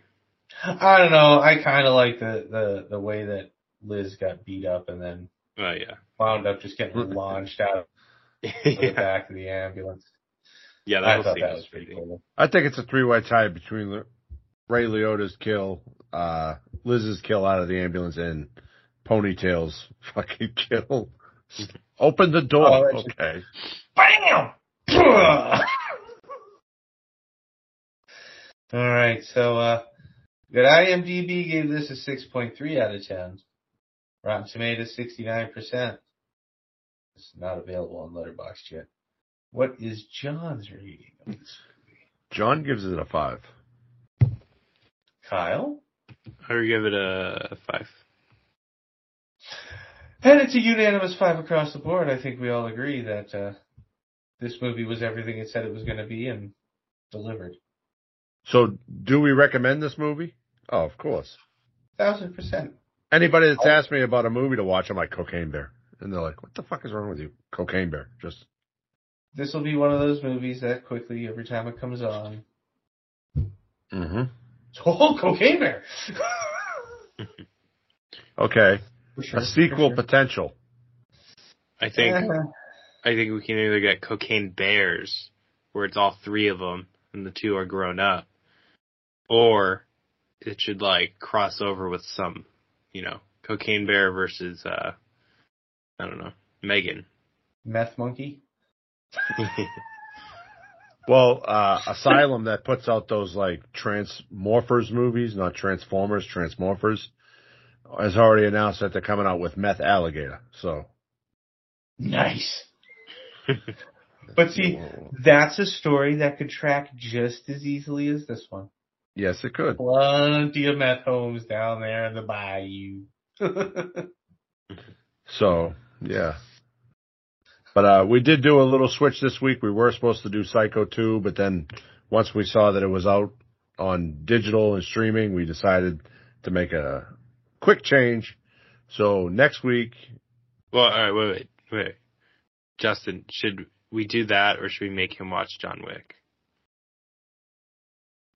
I don't know. I kind of like the, the, the way that Liz got beat up and then Oh yeah, wound up just getting launched out of the yeah, back of the ambulance. yeah. That I whole thought that was was pretty pretty. cool. I think it's a three way tie between Ray Liotta's kill, uh, Liz's kill out of the ambulance, and Ponytail's fucking kill. Open the Oh, door. that's- okay. Bam! All right, so uh, good IMDb gave this a 6.3 out of 10. Rotten Tomatoes 69%. It's not available on Letterboxd yet. What is John's rating of this movie? John gives it a five. Kyle? I would give it a five. And it's a unanimous five across the board. I think we all agree that uh, this movie was everything it said it was going to be and delivered. So, do we recommend this movie? Oh, of course. Thousand percent. Anybody that's asked me about a movie to watch, I'm like Cocaine Bear, and they're like, "What the fuck is wrong with you, Cocaine Bear?" Just This will be one of those movies that quickly, every time it comes on, mm-hmm. oh, Cocaine Bear. okay. Sure, A sequel sure. potential. I think I think we can either get Cocaine Bears, where it's all three of them and the two are grown up, or it should like cross over with some, you know, Cocaine Bear versus uh, I don't know, Megan. Meth Monkey. Well, uh, Asylum that puts out those like Transmorphers movies, not Transformers, Transmorphers, has already announced that they're coming out with Meth Alligator. So, Nice. But see, that's a story that could track just as easily as this one. yes, it could. Plenty of meth homes down there in the bayou. So, yeah. But uh, we did do a little switch this week. We were supposed to do Psycho 2, but then once we saw that it was out on digital and streaming, we decided to make a quick change. So next week, Well, all right, wait, wait, wait. Justin, should we do that or should we make him watch John Wick?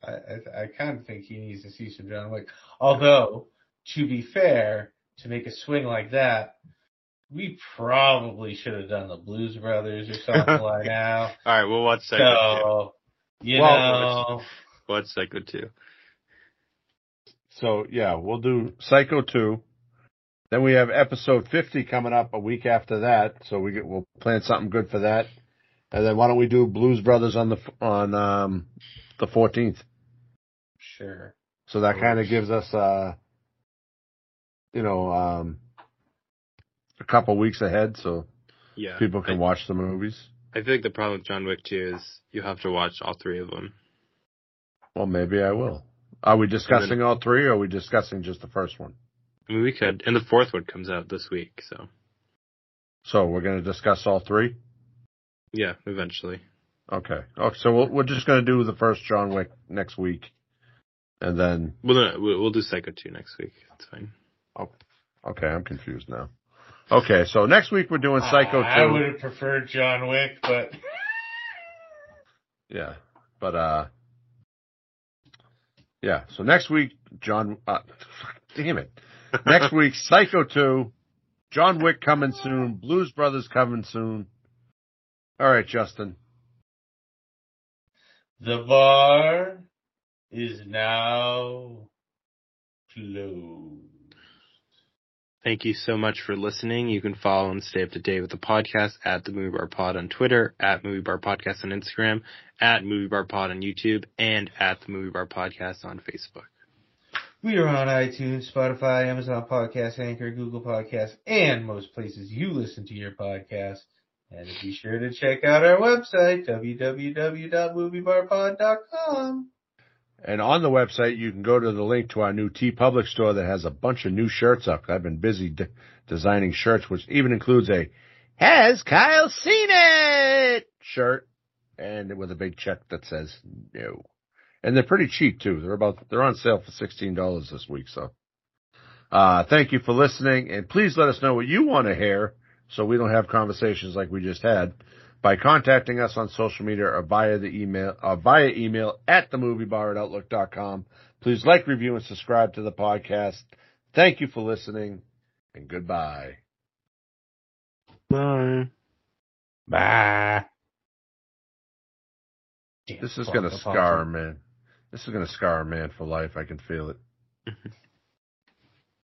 I, I, I kind of think he needs to see some John Wick. Although, to be fair, to make a swing like that, we probably should have done the Blues Brothers or something like that. All right, we'll watch Psycho 2. So, you Well, know, We'll watch Psycho 2. so yeah, we'll do Psycho 2. Then we have episode 50 coming up a week after that. So we get, we'll plan something good for that. And then why don't we do Blues Brothers on the, on, um, the 14th? sure. So that kind of gives us, uh, you know, um, a couple weeks ahead so Yeah. people can I, watch the movies. I feel like the problem with John Wick 2 is you have to watch all three of them. Well, maybe I will. Are we discussing all three or are we discussing just the first one? I mean, we could. And the fourth one comes out this week, so. So we're going to discuss all three? Yeah, eventually. Okay. Oh, so we'll, we're just going to do the first John Wick next week. And then, Well, no, we'll do Psycho 2 next week. That's fine. Oh, okay, I'm confused now. Okay, so next week we're doing Psycho 2. I would have preferred John Wick, but Yeah. But, uh, yeah. So next week, John, uh, damn it. Next week, Psycho 2, John Wick coming soon, Blues Brothers coming soon. All right, Justin. the bar is now closed. Thank you so much for listening. You can follow and stay up to date with the podcast at the Movie Bar Pod on Twitter, at Movie Bar Podcast on Instagram, at Movie Bar Pod on YouTube, and at the Movie Bar Podcast on Facebook. We are on iTunes, Spotify, Amazon Podcast, Anchor, Google Podcasts, and most places you listen to your podcast. And be sure to check out our website, www.moviebarpod.com. And on the website, you can go to the link to our new TeePublic store that has a bunch of new shirts up. I've been busy de- designing shirts, which even includes a Has Kyle seen it shirt and with a big check that says no. And they're pretty cheap too. They're about, they're on sale for $16 this week. So, uh, thank you for listening and please let us know what you want to hear so we don't have conversations like we just had by contacting us on social media or via the email, uh, via email at themoviebar at outlook.com. Please like, review, and subscribe to the podcast. Thank you for listening and goodbye. Bye. Bye. This is going to scar a man. This is going to scar a man for life. I can feel it.